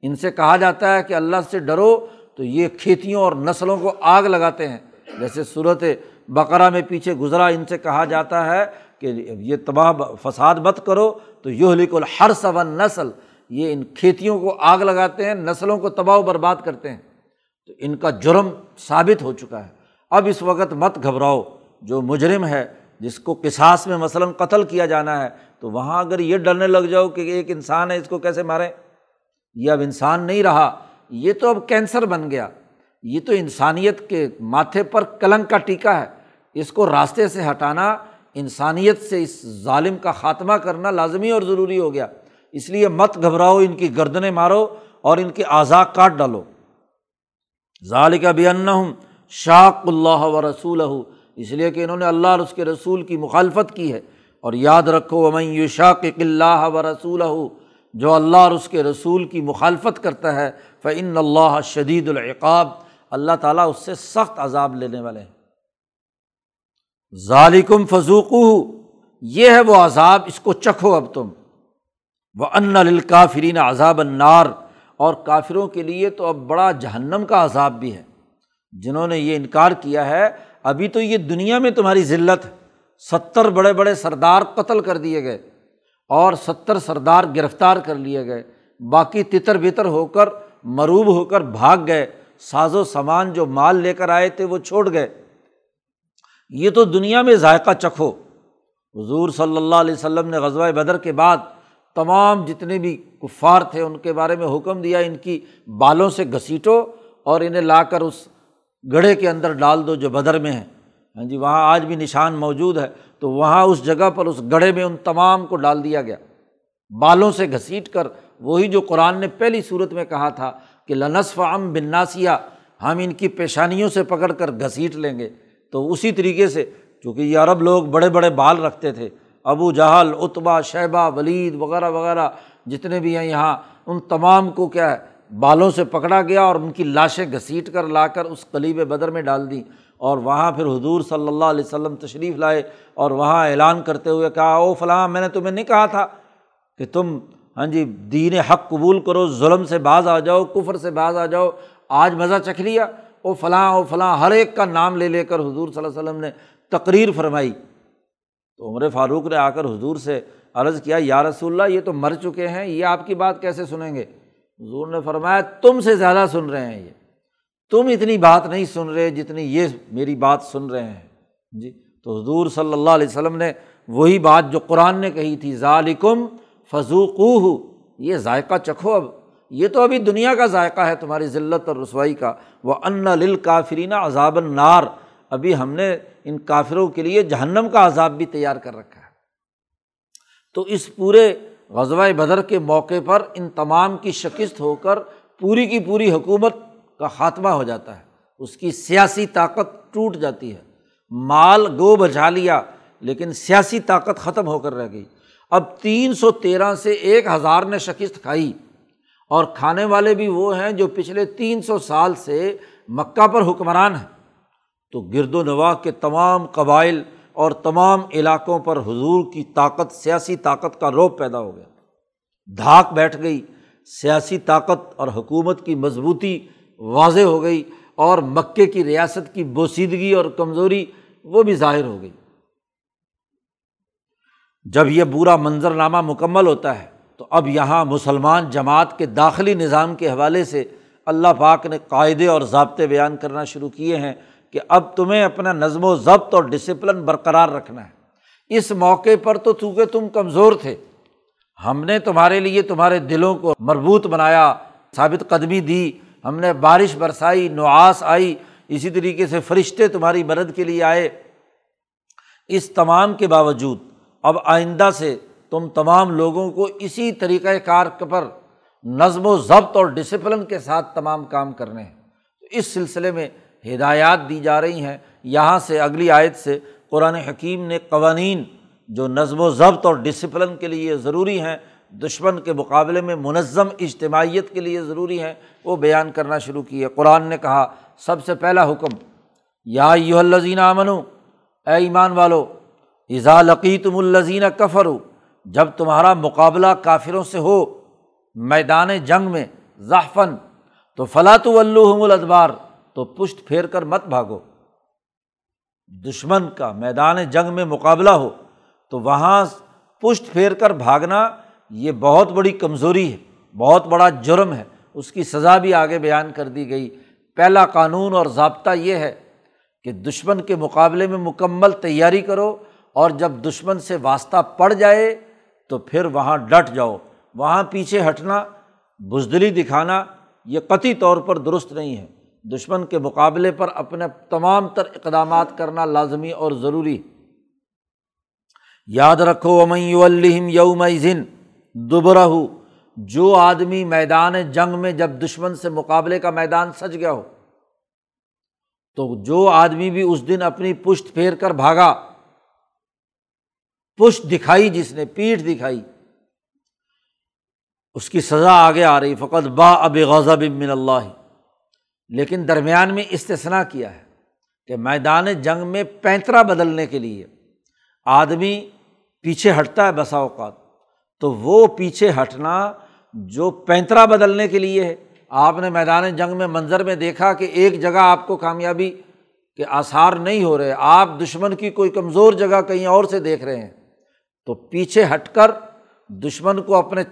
ان سے کہا جاتا ہے کہ اللہ سے ڈرو تو یہ کھیتیوں اور نسلوں کو آگ لگاتے ہیں۔ جیسے صورت بقرہ میں پیچھے گزرا، ان سے کہا جاتا ہے کہ یہ تباہ فساد مت کرو تو یہ لکھ ہر سون نسل یہ ان کھیتیوں کو آگ لگاتے ہیں، نسلوں کو تباہ و برباد کرتے ہیں۔ تو ان کا جرم ثابت ہو چکا ہے۔ اب اس وقت مت گھبراؤ، جو مجرم ہے، جس کو کساس میں مثلاً قتل کیا جانا ہے، تو وہاں اگر یہ ڈرنے لگ جاؤ کہ ایک انسان ہے، اس کو کیسے ماریں؟ یہ اب انسان نہیں رہا، یہ تو اب کینسر بن گیا۔ یہ تو انسانیت کے ماتھے پر کلنگ کا ٹیکا ہے۔ اس کو راستے سے ہٹانا، انسانیت سے اس ظالم کا خاتمہ کرنا لازمی اور ضروری ہو گیا۔ اس لیے مت گھبراؤ، ان کی گردنیں مارو اور ان کے اعضاء کاٹ ڈالو۔ ظالقہ بھی ان شاق اللہ و رسول اس لیے کہ انہوں نے اللہ اور اس کے رسول کی مخالفت کی ہے۔ اور یاد رکھو امن شاق اللہ و رسول جو اللہ اور اس کے رسول کی مخالفت کرتا ہے فعن اللہ شدید العقاب، اللہ تعالیٰ اس سے سخت عذاب لینے والے ہیں۔ ظالکم فضوق یہ ہے وہ عذاب، اس کو چکھو اب تم۔ وہ ان الکافرین عذاب النار، اور کافروں کے لیے تو اب بڑا جہنم کا عذاب بھی ہے۔ جنہوں نے یہ انکار کیا ہے، ابھی تو یہ دنیا میں تمہاری ذلت ہے ستر بڑے بڑے سردار قتل کر دیے گئے اور ستر سردار گرفتار کر لیے گئے۔ باقی تتر بتر ہو کر، مروب ہو کر بھاگ گئے۔ ساز و سامان جو مال لے کر آئے تھے وہ چھوڑ گئے۔ یہ تو دنیا میں ذائقہ چکھو۔ حضور صلی اللہ علیہ وسلم نے غزوہ بدر کے بعد تمام جتنے بھی کفار تھے، ان کے بارے میں حکم دیا، ان کی بالوں سے گھسیٹو اور انہیں لا کر اس گڑھے کے اندر ڈال دو جو بدر میں ہے ہاں جی وہاں آج بھی نشان موجود ہے۔ تو وہاں اس جگہ پر اس گڑھے میں ان تمام کو ڈال دیا گیا۔ بالوں سے گھسیٹ کر، وہی جو قرآن نے پہلی صورت میں کہا تھا کہ لنصف ام بناسیہ ہم ان کی پیشانیوں سے پکڑ کر گھسیٹ لیں گے۔ تو اسی طریقے سے، چونکہ یہ عرب لوگ بڑے بڑے بال رکھتے تھے، ابو جہل اتبا شیبہ، ولید وغیرہ وغیرہ، جتنے بھی ہیں یہاں، ان تمام کو کیا ہے بالوں سے پکڑا گیا اور ان کی لاشیں گھسیٹ کر لا کر اس قلیب بدر میں ڈال دیں اور وہاں پھر حضور صلی اللہ علیہ وسلم تشریف لائے اور وہاں اعلان کرتے ہوئے کہا، او فلاں، میں نے تمہیں نہیں کہا تھا کہ تم ہاں جی دین حق قبول کرو، ظلم سے باز آ جاؤ، کفر سے باز آ جاؤ، آج مزہ چکھ لیا۔ او فلاں او فلاں، ہر ایک کا نام لے لے کر حضور صلی اللہ علیہ وسلم نے تقریر فرمائی۔ تو عمر فاروق نے آ کر حضور سے عرض کیا، یا رسول اللہ، یہ تو مر چکے ہیں، یہ آپ کی بات کیسے سنیں گے؟ حضور نے فرمایا، تم سے زیادہ سن رہے ہیں یہ۔ تم اتنی بات نہیں سن رہے جتنی یہ میری بات سن رہے ہیں۔ جی تو حضور صلی اللہ علیہ وسلم نے وہی بات جو قرآن نے کہی تھی ظالکم فضوقو یہ ذائقہ چکھو اب۔ یہ تو ابھی دنیا کا ذائقہ ہے تمہاری ذلت اور رسوائی کا۔ وہ ان لل کافرین عذاب النار۔ ابھی ہم نے ان کافروں کے لیے جہنم کا عذاب بھی تیار کر رکھا ہے۔ تو اس پورے غزوہ بدر کے موقع پر ان تمام کی شکست ہو کر پوری کی پوری حکومت کا خاتمہ ہو جاتا ہے۔ اس کی سیاسی طاقت ٹوٹ جاتی ہے۔ مال گو بچا لیا، لیکن سیاسی طاقت ختم ہو کر رہ گئی۔ اب تین سو تیرہ سے ایک ہزار نے شکست کھائی۔ اور کھانے والے بھی وہ ہیں جو پچھلے تین سو سال سے مکہ پر حکمران ہیں۔ تو گرد و نواح کے تمام قبائل اور تمام علاقوں پر حضور کی طاقت، سیاسی طاقت کا روپ پیدا ہو گیا۔ دھاک بیٹھ گئی، سیاسی طاقت اور حکومت کی مضبوطی واضح ہو گئی اور مکے کی ریاست کی بوسیدگی اور کمزوری وہ بھی ظاہر ہو گئی۔ جب یہ برا منظرنامہ مکمل ہوتا ہے تو اب یہاں مسلمان جماعت کے داخلی نظام کے حوالے سے اللہ پاک نے قاعدے اور ضابطے بیان کرنا شروع کیے ہیں۔ کہ اب تمہیں اپنا نظم و ضبط اور ڈسپلن برقرار رکھنا ہے۔ اس موقع پر تو چونکہ تم کمزور تھے، ہم نے تمہارے لیے تمہارے دلوں کو مربوط بنایا، ثابت قدمی دی، ہم نے بارش برسائی نعاس آئی، اسی طریقے سے فرشتے تمہاری مدد کے لیے آئے۔ اس تمام کے باوجود، اب آئندہ سے تم تمام لوگوں کو اسی طریقۂ کار پر نظم و ضبط اور ڈسپلن کے ساتھ تمام کام کرنے ہیں۔ تو اس سلسلے میں ہدایات دی جا رہی ہیں۔ یہاں سے اگلی آیت سے قرآن حکیم نے قوانین جو نظم و ضبط اور ڈسپلن کے لیے ضروری ہیں، دشمن کے مقابلے میں منظم اجتماعیت کے لیے ضروری ہیں، وہ بیان کرنا شروع کیے قرآن نے کہا، سب سے پہلا حکم، یا یو الزین امن اے ایمان والو ایزا لقیتم الزین کفر جب تمہارا مقابلہ کافروں سے ہو، میدان جنگ میں ذافن تو فلاط الحم الادبار۔ تو پشت پھیر کر مت بھاگو۔ دشمن کا میدان جنگ میں مقابلہ ہو تو وہاں پشت پھیر کر بھاگنا یہ بہت بڑی کمزوری ہے، بہت بڑا جرم ہے۔ اس کی سزا بھی آگے بیان کر دی گئی۔ پہلا قانون اور ضابطہ یہ ہے کہ دشمن کے مقابلے میں مکمل تیاری کرو اور جب دشمن سے واسطہ پڑ جائے تو پھر وہاں ڈٹ جاؤ۔ وہاں پیچھے ہٹنا، بزدلی دکھانا، یہ قطعی طور پر درست نہیں ہے۔ دشمن کے مقابلے پر اپنے تمام تر اقدامات کرنا لازمی اور ضروری یاد رکھو امئی الم یوم ذن دوبرہ جو آدمی میدان جنگ میں جب دشمن سے مقابلے کا میدان سج گیا ہو، تو جو آدمی بھی اس دن اپنی پشت پھیر کر بھاگا، پشت دکھائی جس نے، پیٹھ دکھائی، اس کی سزا آگے آ رہی۔ فقط با اب غضب من اللہ لیکن درمیان میں استثنا کیا ہے کہ میدان جنگ میں پینترا بدلنے کے لیے آدمی پیچھے ہٹتا ہے بسا اوقات، تو وہ پیچھے ہٹنا جو پینترا بدلنے کے لیے ہے۔ آپ نے میدان جنگ میں منظر میں دیکھا کہ ایک جگہ آپ کو کامیابی کے آثار نہیں ہو رہے، آپ دشمن کی کوئی کمزور جگہ کہیں اور سے دیکھ رہے ہیں۔ تو پیچھے ہٹ کر دشمن کو اپنے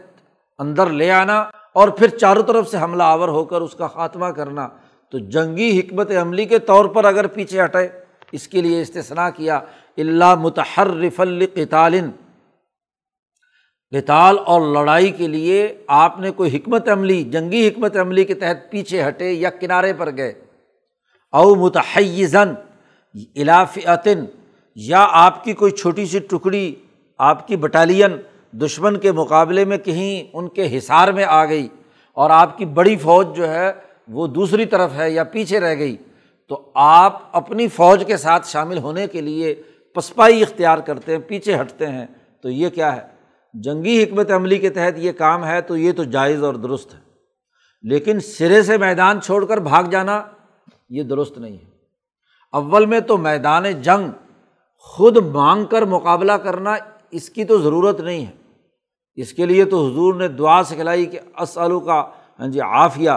اندر لے آنا اور پھر چاروں طرف سے حملہ آور ہو کر اس کا خاتمہ کرنا۔ تو جنگی حکمت عملی کے طور پر اگر پیچھے ہٹے، اس کے لیے استثنا کیا اللہ متحرف القطالن کتال اور لڑائی کے لیے آپ نے کوئی حکمت عملی، جنگی حکمت عملی کے تحت پیچھے ہٹے یا کنارے پر گئے۔ او متحزن علافعتن یا آپ کی کوئی چھوٹی سی ٹکڑی، آپ کی بٹالین دشمن کے مقابلے میں کہیں ان کے حصار میں آ گئی اور آپ کی بڑی فوج جو ہے وہ دوسری طرف ہے یا پیچھے رہ گئی، تو آپ اپنی فوج کے ساتھ شامل ہونے کے لیے پسپائی اختیار کرتے ہیں، پیچھے ہٹتے ہیں۔ تو یہ کیا ہے؟ جنگی حکمت عملی کے تحت یہ کام ہے تو یہ تو جائز اور درست ہے۔ لیکن سرے سے میدان چھوڑ کر بھاگ جانا یہ درست نہیں ہے۔ اول میں تو میدان جنگ، خود مانگ کر مقابلہ کرنا اس کی تو ضرورت نہیں ہے۔ اس کے لیے تو حضور نے دعا سکھلائی کہ اسلو کا ہاں جی عافیہ۔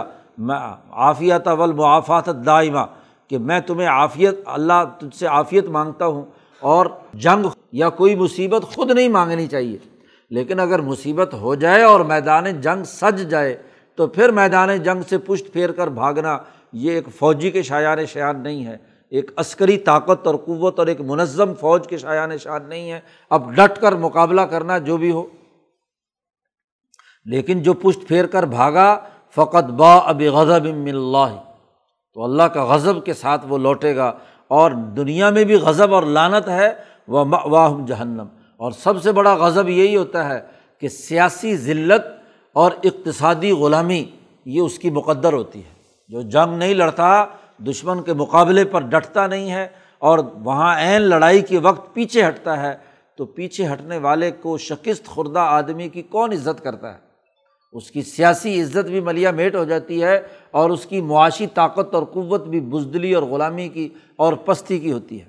عافیت اول معافات دائمہ، کہ میں تمہیں عافیت، اللہ تجھ سے عافیت مانگتا ہوں اور جنگ یا کوئی مصیبت خود نہیں مانگنی چاہیے۔ لیکن اگر مصیبت ہو جائے اور میدان جنگ سج جائے، تو پھر میدان جنگ سے پشت پھیر کر بھاگنا یہ ایک فوجی کے شایان شیان نہیں ہے۔ ایک عسکری طاقت اور قوت اور ایک منظم فوج کے شایان شان نہیں ہے۔ اب ڈٹ کر مقابلہ کرنا جو بھی ہو۔ لیکن جو پشت پھیر کر بھاگا فقط با اب غضب اللہ۔ تو اللہ کا غضب کے ساتھ وہ لوٹے گا اور دنیا میں بھی غضب اور لانت ہے، وہ واہ جہنم۔ اور سب سے بڑا غضب یہی ہوتا ہے کہ سیاسی ذلت اور اقتصادی غلامی، یہ اس کی مقدر ہوتی ہے۔ جو جنگ نہیں لڑتا، دشمن کے مقابلے پر ڈٹتا نہیں ہے اور وہاں عین لڑائی کے وقت پیچھے ہٹتا ہے، تو پیچھے ہٹنے والے کو شکست خوردہ آدمی کی کون عزت کرتا ہے؟ اس کی سیاسی عزت بھی ملیا میٹ ہو جاتی ہے اور اس کی معاشی طاقت اور قوت بھی بزدلی اور غلامی کی اور پستی کی ہوتی ہے۔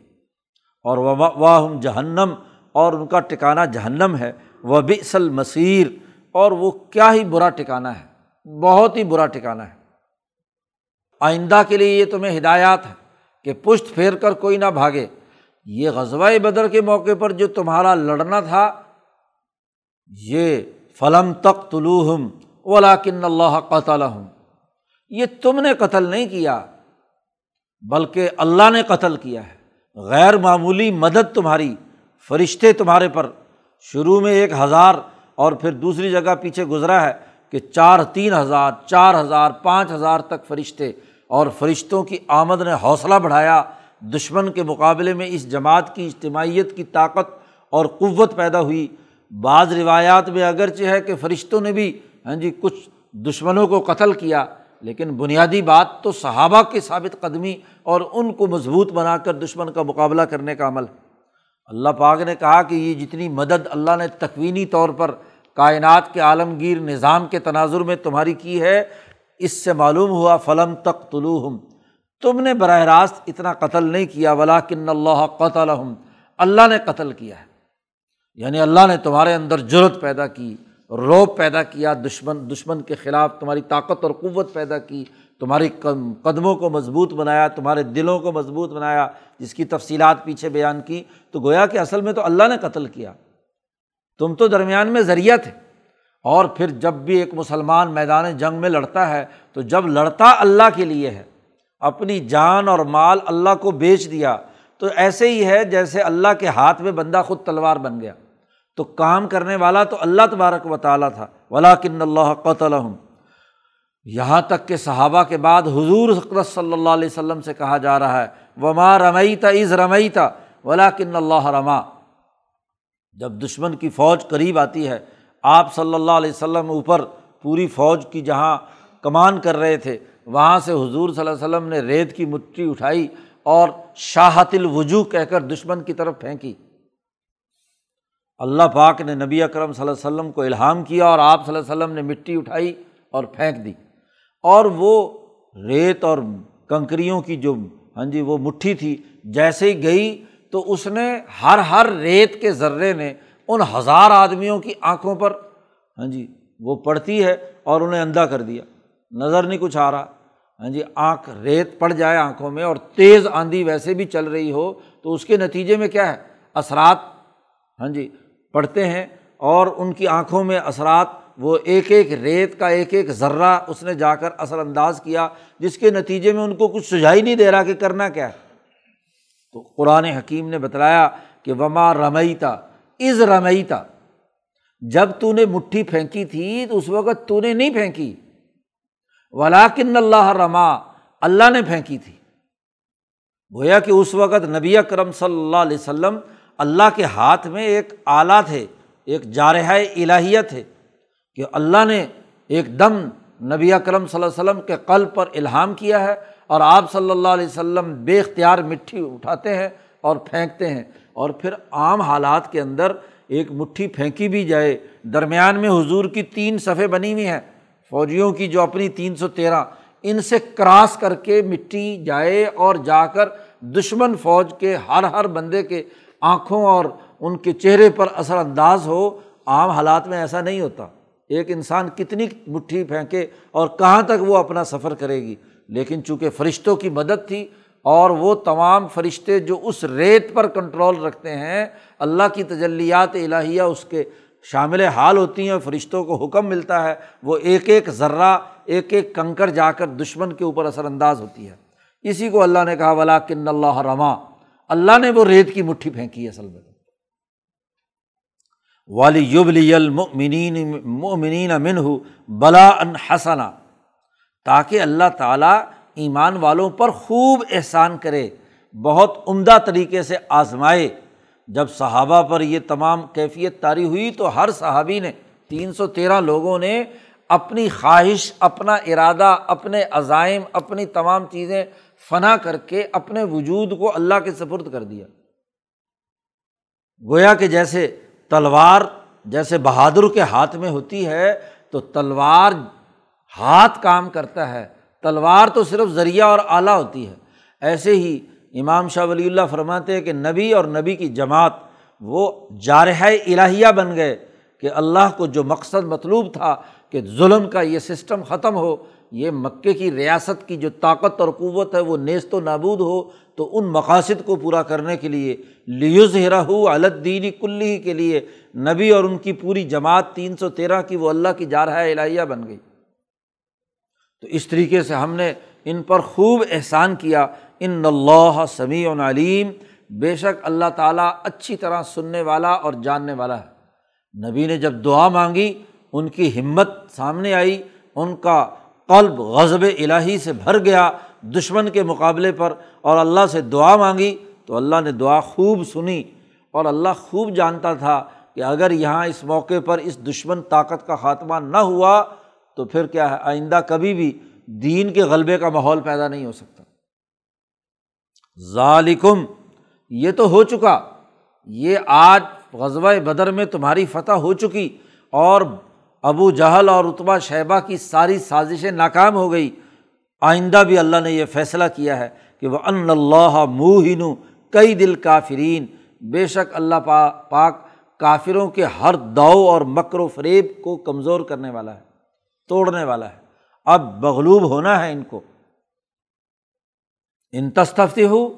اور واہ جہنم اور ان کا ٹکانا جہنم ہے۔ وہ بسل مصیر اور وہ کیا ہی برا ٹکانا ہے۔ بہت ہی برا ٹکانا ہے۔ آئندہ کے لیے یہ تمہیں ہدایات ہے کہ پشت پھیر کر کوئی نہ بھاگے۔ یہ غزوہ بدر کے موقع پر جو تمہارا لڑنا تھا، یہ فلم تک طلوحم ولاکن اللہ قطل یہ تم نے قتل نہیں کیا، بلکہ اللہ نے قتل کیا ہے۔ غیر معمولی مدد تمہاری، فرشتے تمہارے پر۔ شروع میں ایک ہزار اور پھر دوسری جگہ پیچھے گزرا ہے کہ چار تین ہزار، چار ہزار، پانچ ہزار تک فرشتے۔ اور فرشتوں کی آمد نے حوصلہ بڑھایا۔ دشمن کے مقابلے میں اس جماعت کی اجتماعیت کی طاقت اور قوت پیدا ہوئی۔ بعض روایات میں اگرچہ ہے کہ فرشتوں نے بھی ہاں جی کچھ دشمنوں کو قتل کیا، لیکن بنیادی بات تو صحابہ کی ثابت قدمی اور ان کو مضبوط بنا کر دشمن کا مقابلہ کرنے کا عمل۔ ہے اللہ پاک نے کہا کہ یہ جتنی مدد اللہ نے تقوینی طور پر کائنات کے عالمگیر نظام کے تناظر میں تمہاری کی ہے، اس سے معلوم ہوا فلم تک طلوع تم نے براہ راست اتنا قتل نہیں کیا ولا کن اللہ قتل اللہ نے قتل کیا ہے۔ یعنی اللہ نے تمہارے اندر جرت پیدا کی، روب پیدا کیا، دشمن دشمن کے خلاف تمہاری طاقت اور قوت پیدا کی، تمہاری قدموں کو مضبوط بنایا، تمہارے دلوں کو مضبوط بنایا، جس کی تفصیلات پیچھے بیان کی۔ تو گویا کہ اصل میں تو اللہ نے قتل کیا۔ تم تو درمیان میں ذریعہ تھے۔ اور پھر جب بھی ایک مسلمان میدان جنگ میں لڑتا ہے، تو جب لڑتا اللہ کے لیے ہے، اپنی جان اور مال اللہ کو بیچ دیا، تو ایسے ہی ہے جیسے اللہ کے ہاتھ میں بندہ خود تلوار بن گیا۔ تو کام کرنے والا تو اللہ تبارک و تعالیٰ تھا۔ ولا کن اللہ قطل یہاں تک کہ صحابہ کے بعد حضور صلی اللہ علیہ وسلم سے کہا جا رہا ہے، وما رمئی تا عز رمئی تا ولا کن اللہ رما۔ جب دشمن کی فوج قریب آتی ہے، آپ صلی اللہ علیہ وسلم اوپر پوری فوج کی جہاں کمان کر رہے تھے، وہاں سے حضور صلی اللہ علیہ وسلم نے ریت کی مٹھی اٹھائی اور شاہت الوجو کہہ کر دشمن کی طرف پھینکی۔ اللہ پاک نے نبی اکرم صلی اللہ علیہ وسلم کو الہام کیا اور آپ صلی اللہ علیہ وسلم نے مٹی اٹھائی اور پھینک دی۔ اور وہ ریت اور کنکریوں کی جو ہاں جی وہ مٹھی تھی جیسے ہی گئی تو اس نے ہر ہر ریت کے ذرے نے ان ہزار آدمیوں کی آنکھوں پر ہاں جی وہ پڑتی ہے اور انہیں اندھا کر دیا۔ نظر نہیں کچھ آ رہا۔ ہاں جی آنکھ ریت پڑ جائے آنکھوں میں اور تیز آندھی ویسے بھی چل رہی ہو تو اس کے نتیجے میں کیا ہے؟ اثرات۔ ہاں جی پڑتے ہیں اور ان کی آنکھوں میں اثرات، وہ ایک ایک ریت کا ایک ایک ذرہ اس نے جا کر اثر انداز کیا، جس کے نتیجے میں ان کو کچھ سجھائی نہیں دے رہا کہ کرنا کیا ہے۔ تو قرآن حکیم نے بتلایا کہ وما رمیتا از رمیتا جب تو نے مٹھی پھینکی تھی، تو اس وقت تو نے نہیں پھینکی۔ ولاکن اللہ رما اللہ نے پھینکی تھی۔ گویا کہ اس وقت نبی اکرم صلی اللہ علیہ وسلم اللہ کے ہاتھ میں ایک آلہ تھے، ایک جارحہ الہیہ تھے کہ اللہ نے ایک دم نبی اکرم صلی اللہ علیہ وسلم کے قلب پر الہام کیا ہے اور آپ صلی اللہ علیہ وسلم بے اختیار مٹھی اٹھاتے ہیں اور پھینکتے ہیں اور پھر عام حالات کے اندر ایک مٹھی پھینکی بھی جائے۔ درمیان میں حضور کی تین صفحے بنی ہوئی ہیں، فوجیوں کی جو اپنی تین سو تیرہ، ان سے کراس کر کے مٹی جائے اور جا کر دشمن فوج کے ہر ہر بندے کے آنکھوں اور ان کے چہرے پر اثر انداز ہو، عام حالات میں ایسا نہیں ہوتا۔ ایک انسان کتنی مٹھی پھینکے اور کہاں تک وہ اپنا سفر کرے گی۔ لیکن چونکہ فرشتوں کی مدد تھی اور وہ تمام فرشتے جو اس ریت پر کنٹرول رکھتے ہیں، اللہ کی تجلیات الہیہ اس کے شامل حال ہوتی ہیں فرشتوں کو حکم ملتا ہے، وہ ایک ایک ذرہ، ایک ایک کنکر جا کر دشمن کے اوپر اثر انداز ہوتی ہے۔ اسی کو اللہ نے کہا ولا کن اللہ رما اللہ نے وہ ریت کی مٹھی پھینکی اصل میں والی یوبلی المنین امن ہو بلا ان حسنا، تاکہ اللہ تعالیٰ ایمان والوں پر خوب احسان کرے، بہت عمدہ طریقے سے آزمائے۔ جب صحابہ پر یہ تمام کیفیت طاری ہوئی تو ہر صحابی نے، تین سو تیرہ لوگوں نے اپنی خواہش، اپنا ارادہ، اپنے عزائم، اپنی تمام چیزیں فنا کر کے اپنے وجود کو اللہ کے سپرد کر دیا۔ گویا کہ جیسے تلوار، جیسے بہادر کے ہاتھ میں ہوتی ہے، تو تلوار ہاتھ کام کرتا ہے۔ تلوار تو صرف ذریعہ اور اعلیٰ ہوتی ہے۔ ایسے ہی امام شاہ ولی اللہ فرماتے ہیں کہ نبی اور نبی کی جماعت وہ جارحہ الہیہ بن گئے کہ اللہ کو جو مقصد مطلوب تھا کہ ظلم کا یہ سسٹم ختم ہو یہ مکے کی ریاست کی جو طاقت اور قوت ہے وہ نیست و نابود ہو، تو ان مقاصد کو پورا کرنے کے لیے لیوز رہ الدینی کلی کے لیے نبی اور ان کی پوری جماعت تین سو تیرہ کی وہ اللہ کی جارحہ الہیہ بن گئی۔ تو اس طریقے سے ہم نے ان پر خوب احسان کیا۔ ان اللہ سمیع علیم، بے شک اللہ تعالیٰ اچھی طرح سننے والا اور جاننے والا ہے۔ نبی نے جب دعا مانگی، ان کی ہمت سامنے آئی، ان کا قلب غضب الہی سے بھر گیا، دشمن کے مقابلے پر اور اللہ سے دعا مانگی تو اللہ نے دعا خوب سنی اور اللہ خوب جانتا تھا کہ اگر یہاں اس موقع پر اس دشمن طاقت کا خاتمہ نہ ہوا تو پھر کیا ہے، آئندہ کبھی بھی دین کے غلبے کا ماحول پیدا نہیں ہو سکتا۔ ظالکم یہ تو ہو چکا، یہ آج غزوہ بدر میں تمہاری فتح ہو چکی اور ابو جہل اور اتبا شہبہ کی ساری سازشیں ناکام ہو گئی۔ آئندہ بھی اللہ نے یہ فیصلہ کیا ہے کہ وہ ان اللہ منہ کئی دل کافرین بے شک اللہ پا پاک کافروں کے ہر داؤ اور مکر و فریب کو کمزور کرنے والا ہے، توڑنے والا ہے۔ اب بغلوب ہونا ہے ان کو۔ ان تصفتی ہو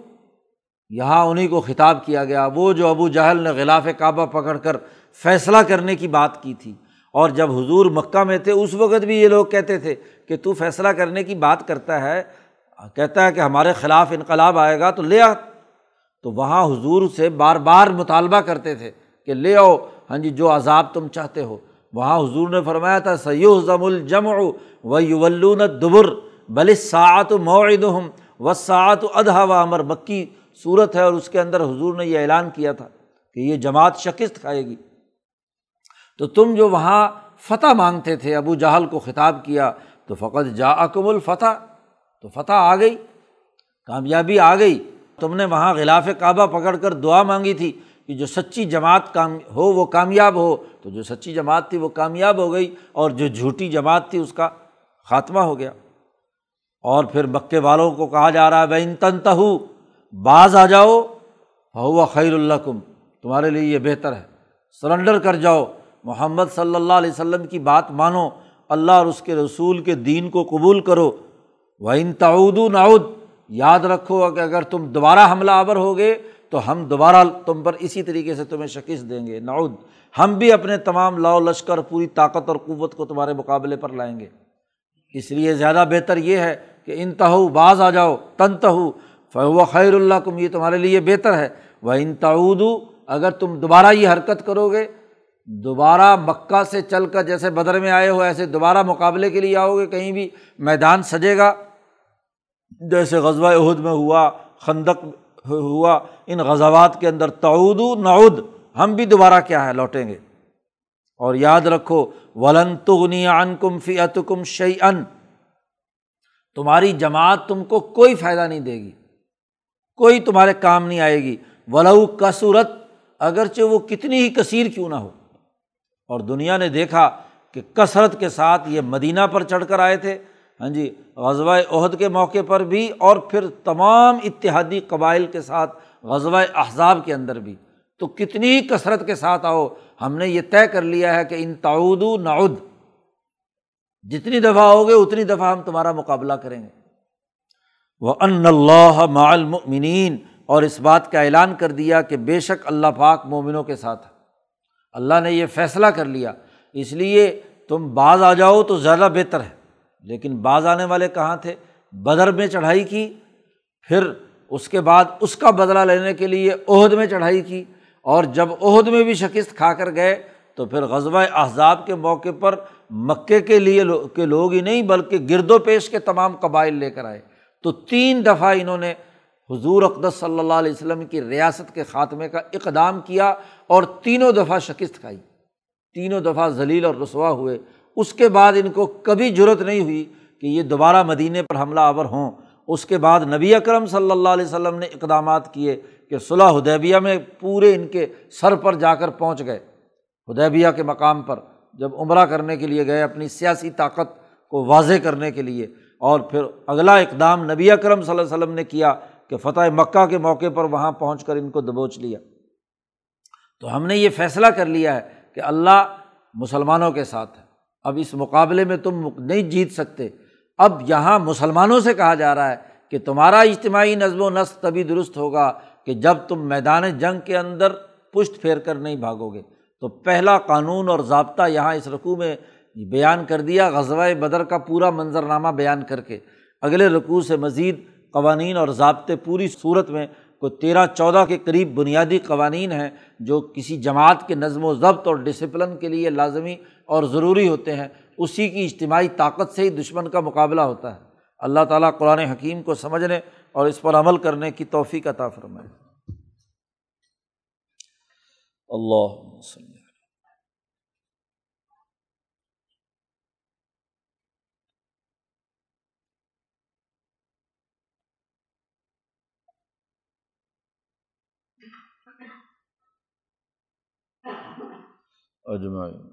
یہاں انہیں کو خطاب کیا گیا۔ وہ جو ابو جہل نے غلاف کعبہ پکڑ کر فیصلہ کرنے کی بات کی تھی اور جب حضور مکہ میں تھے، اس وقت بھی یہ لوگ کہتے تھے کہ تو فیصلہ کرنے کی بات کرتا ہے، کہتا ہے کہ ہمارے خلاف انقلاب آئے گا، تو لے آ۔ تو وہاں حضور سے بار بار مطالبہ کرتے تھے کہ لے آؤ ہاں جی جو عذاب تم چاہتے ہو۔ وہاں حضور نے فرمایا تھا سیو ضم الجم و یولون دبر بل ساعت معد ہم و ساعت ادھا و امر مکی صورت ہے اور اس کے اندر حضور نے یہ اعلان کیا تھا کہ یہ جماعت شکست کھائے گی۔ تو تم جو وہاں فتح مانگتے تھے، ابو جہل کو خطاب کیا، تو فقط جا اکم الفتح، تو فتح آ گئی، کامیابی آ گئی۔ تم نے وہاں غلاف کعبہ پکڑ کر دعا مانگی تھی کہ جو سچی جماعت کام، ہو، وہ کامیاب ہو۔ تو جو سچی جماعت تھی، وہ کامیاب ہو گئی اور جو جھوٹی جماعت تھی، اس کا خاتمہ ہو گیا۔ اور پھر مکے والوں کو کہا جا رہا ہے بھائی تن بعض آ جاؤ ہوا خیر اللہ کم تمہارے لیے یہ بہتر ہے۔ سرنڈر کر جاؤ۔ محمد صلی اللہ علیہ وسلم کی بات مانو، اللہ اور اس کے رسول کے دین کو قبول کرو۔ وہ ان تعود نعود یاد رکھو کہ اگر تم دوبارہ حملہ آور ہوگے تو ہم دوبارہ تم پر اسی طریقے سے تمہیں شکست دیں گے۔ نعود، ہم بھی اپنے تمام لاؤ لشکر، پوری طاقت اور قوت کو تمہارے مقابلے پر لائیں گے۔ اس لیے زیادہ بہتر یہ ہے کہ ان تہو بعض آ جاؤ، تن تہو۔ فو خیر اللہ کم یہ تمہارے لیے بہتر ہے۔ وہ ان تعود اگر تم دوبارہ یہ حرکت کرو گے دوبارہ مکہ سے چل کر جیسے بدر میں آئے ہو، ایسے دوبارہ مقابلے کے لیے آؤ گے، کہیں بھی میدان سجے گا۔ جیسے غزوہ عہد میں ہوا، خندق ہوا، ان غزوات کے اندر تعود نعود، ہم بھی دوبارہ کیا ہے، لوٹیں گے۔ اور یاد رکھو، ولن تغنی ان کم فی اتکم شعی ان تمہاری جماعت تم کو کوئی فائدہ نہیں دے گی، کوئی تمہارے کام نہیں آئے گی۔ ولو کسورت اگرچہ وہ کتنی ہی کثیر کیوں نہ ہو۔ اور دنیا نے دیکھا کہ کثرت کے ساتھ یہ مدینہ پر چڑھ کر آئے تھے۔ ہاں جی غزوہ عہد کے موقع پر بھی اور پھر تمام اتحادی قبائل کے ساتھ غزوہ احزاب کے اندر بھی۔ تو کتنی ہی کثرت کے ساتھ آؤ، ہم نے یہ طے کر لیا ہے کہ ان تعود نعود، جتنی دفعہ ہوگے اتنی دفعہ ہم تمہارا مقابلہ کریں گے۔ وہ ان اللہ معلمین اور اس بات کا اعلان کر دیا کہ بے شک اللہ پاک مومنوں کے ساتھ اللہ نے یہ فیصلہ کر لیا۔ اس لیے تم بعض آ جاؤ تو زیادہ بہتر ہے۔ لیکن بعض آنے والے کہاں تھے؟ بدر میں چڑھائی کی، پھر اس کے بعد اس کا بدلہ لینے کے لیے عہد میں چڑھائی کی۔ اور جب عہد میں بھی شکست کھا کر گئے تو پھر غزبۂ احزاب کے موقع پر مکے کے لیے کے لوگ ہی نہیں، بلکہ گرد و پیش کے تمام قبائل لے کر آئے۔ تو تین دفعہ انہوں نے حضور اقدس صلی اللہ علیہ وسلم کی ریاست کے خاتمے کا اقدام کیا اور تینوں دفعہ شکست کھائی۔ تینوں دفعہ ذلیل اور رسوا ہوئے۔ اس کے بعد ان کو کبھی ضرورت نہیں ہوئی کہ یہ دوبارہ مدینے پر حملہ آور ہوں۔ اس کے بعد نبی اکرم صلی اللہ علیہ وسلم نے اقدامات کیے کہ صلاح حدیبیہ میں پورے ان کے سر پر جا کر پہنچ گئے۔ حدیبیہ کے مقام پر جب عمرہ کرنے کے لیے گئے، اپنی سیاسی طاقت کو واضح کرنے کے لیے اور پھر اگلا اقدام نبی اکرم صلی اللہ علیہ وسلم نے کیا کہ فتح مکہ کے موقع پر وہاں پہنچ کر ان کو دبوچ لیا۔ تو ہم نے یہ فیصلہ کر لیا ہے کہ اللہ مسلمانوں کے ساتھ ہے۔ اب اس مقابلے میں تم نہیں جیت سکتے۔ اب یہاں مسلمانوں سے کہا جا رہا ہے کہ تمہارا اجتماعی نظم و نسق تبھی درست ہوگا کہ جب تم میدان جنگ کے اندر پشت پھیر کر نہیں بھاگو گے۔ تو پہلا قانون اور ضابطہ یہاں اس رقوع میں بیان کر دیا، غزوہ بدر کا پورا منظرنامہ بیان کر کے۔ اگلے رقوع سے مزید قوانین اور ضابطے پوری صورت میں کوئی تیرہ چودہ کے قریب بنیادی قوانین ہیں جو کسی جماعت کے نظم و ضبط اور ڈسپلن کے لیے لازمی اور ضروری ہوتے ہیں۔ اسی کی اجتماعی طاقت سے ہی دشمن کا مقابلہ ہوتا ہے۔ اللہ تعالیٰ قرآن حکیم کو سمجھنے اور اس پر عمل کرنے کی توفیق عطا فرمائے۔ اللہ اجمائی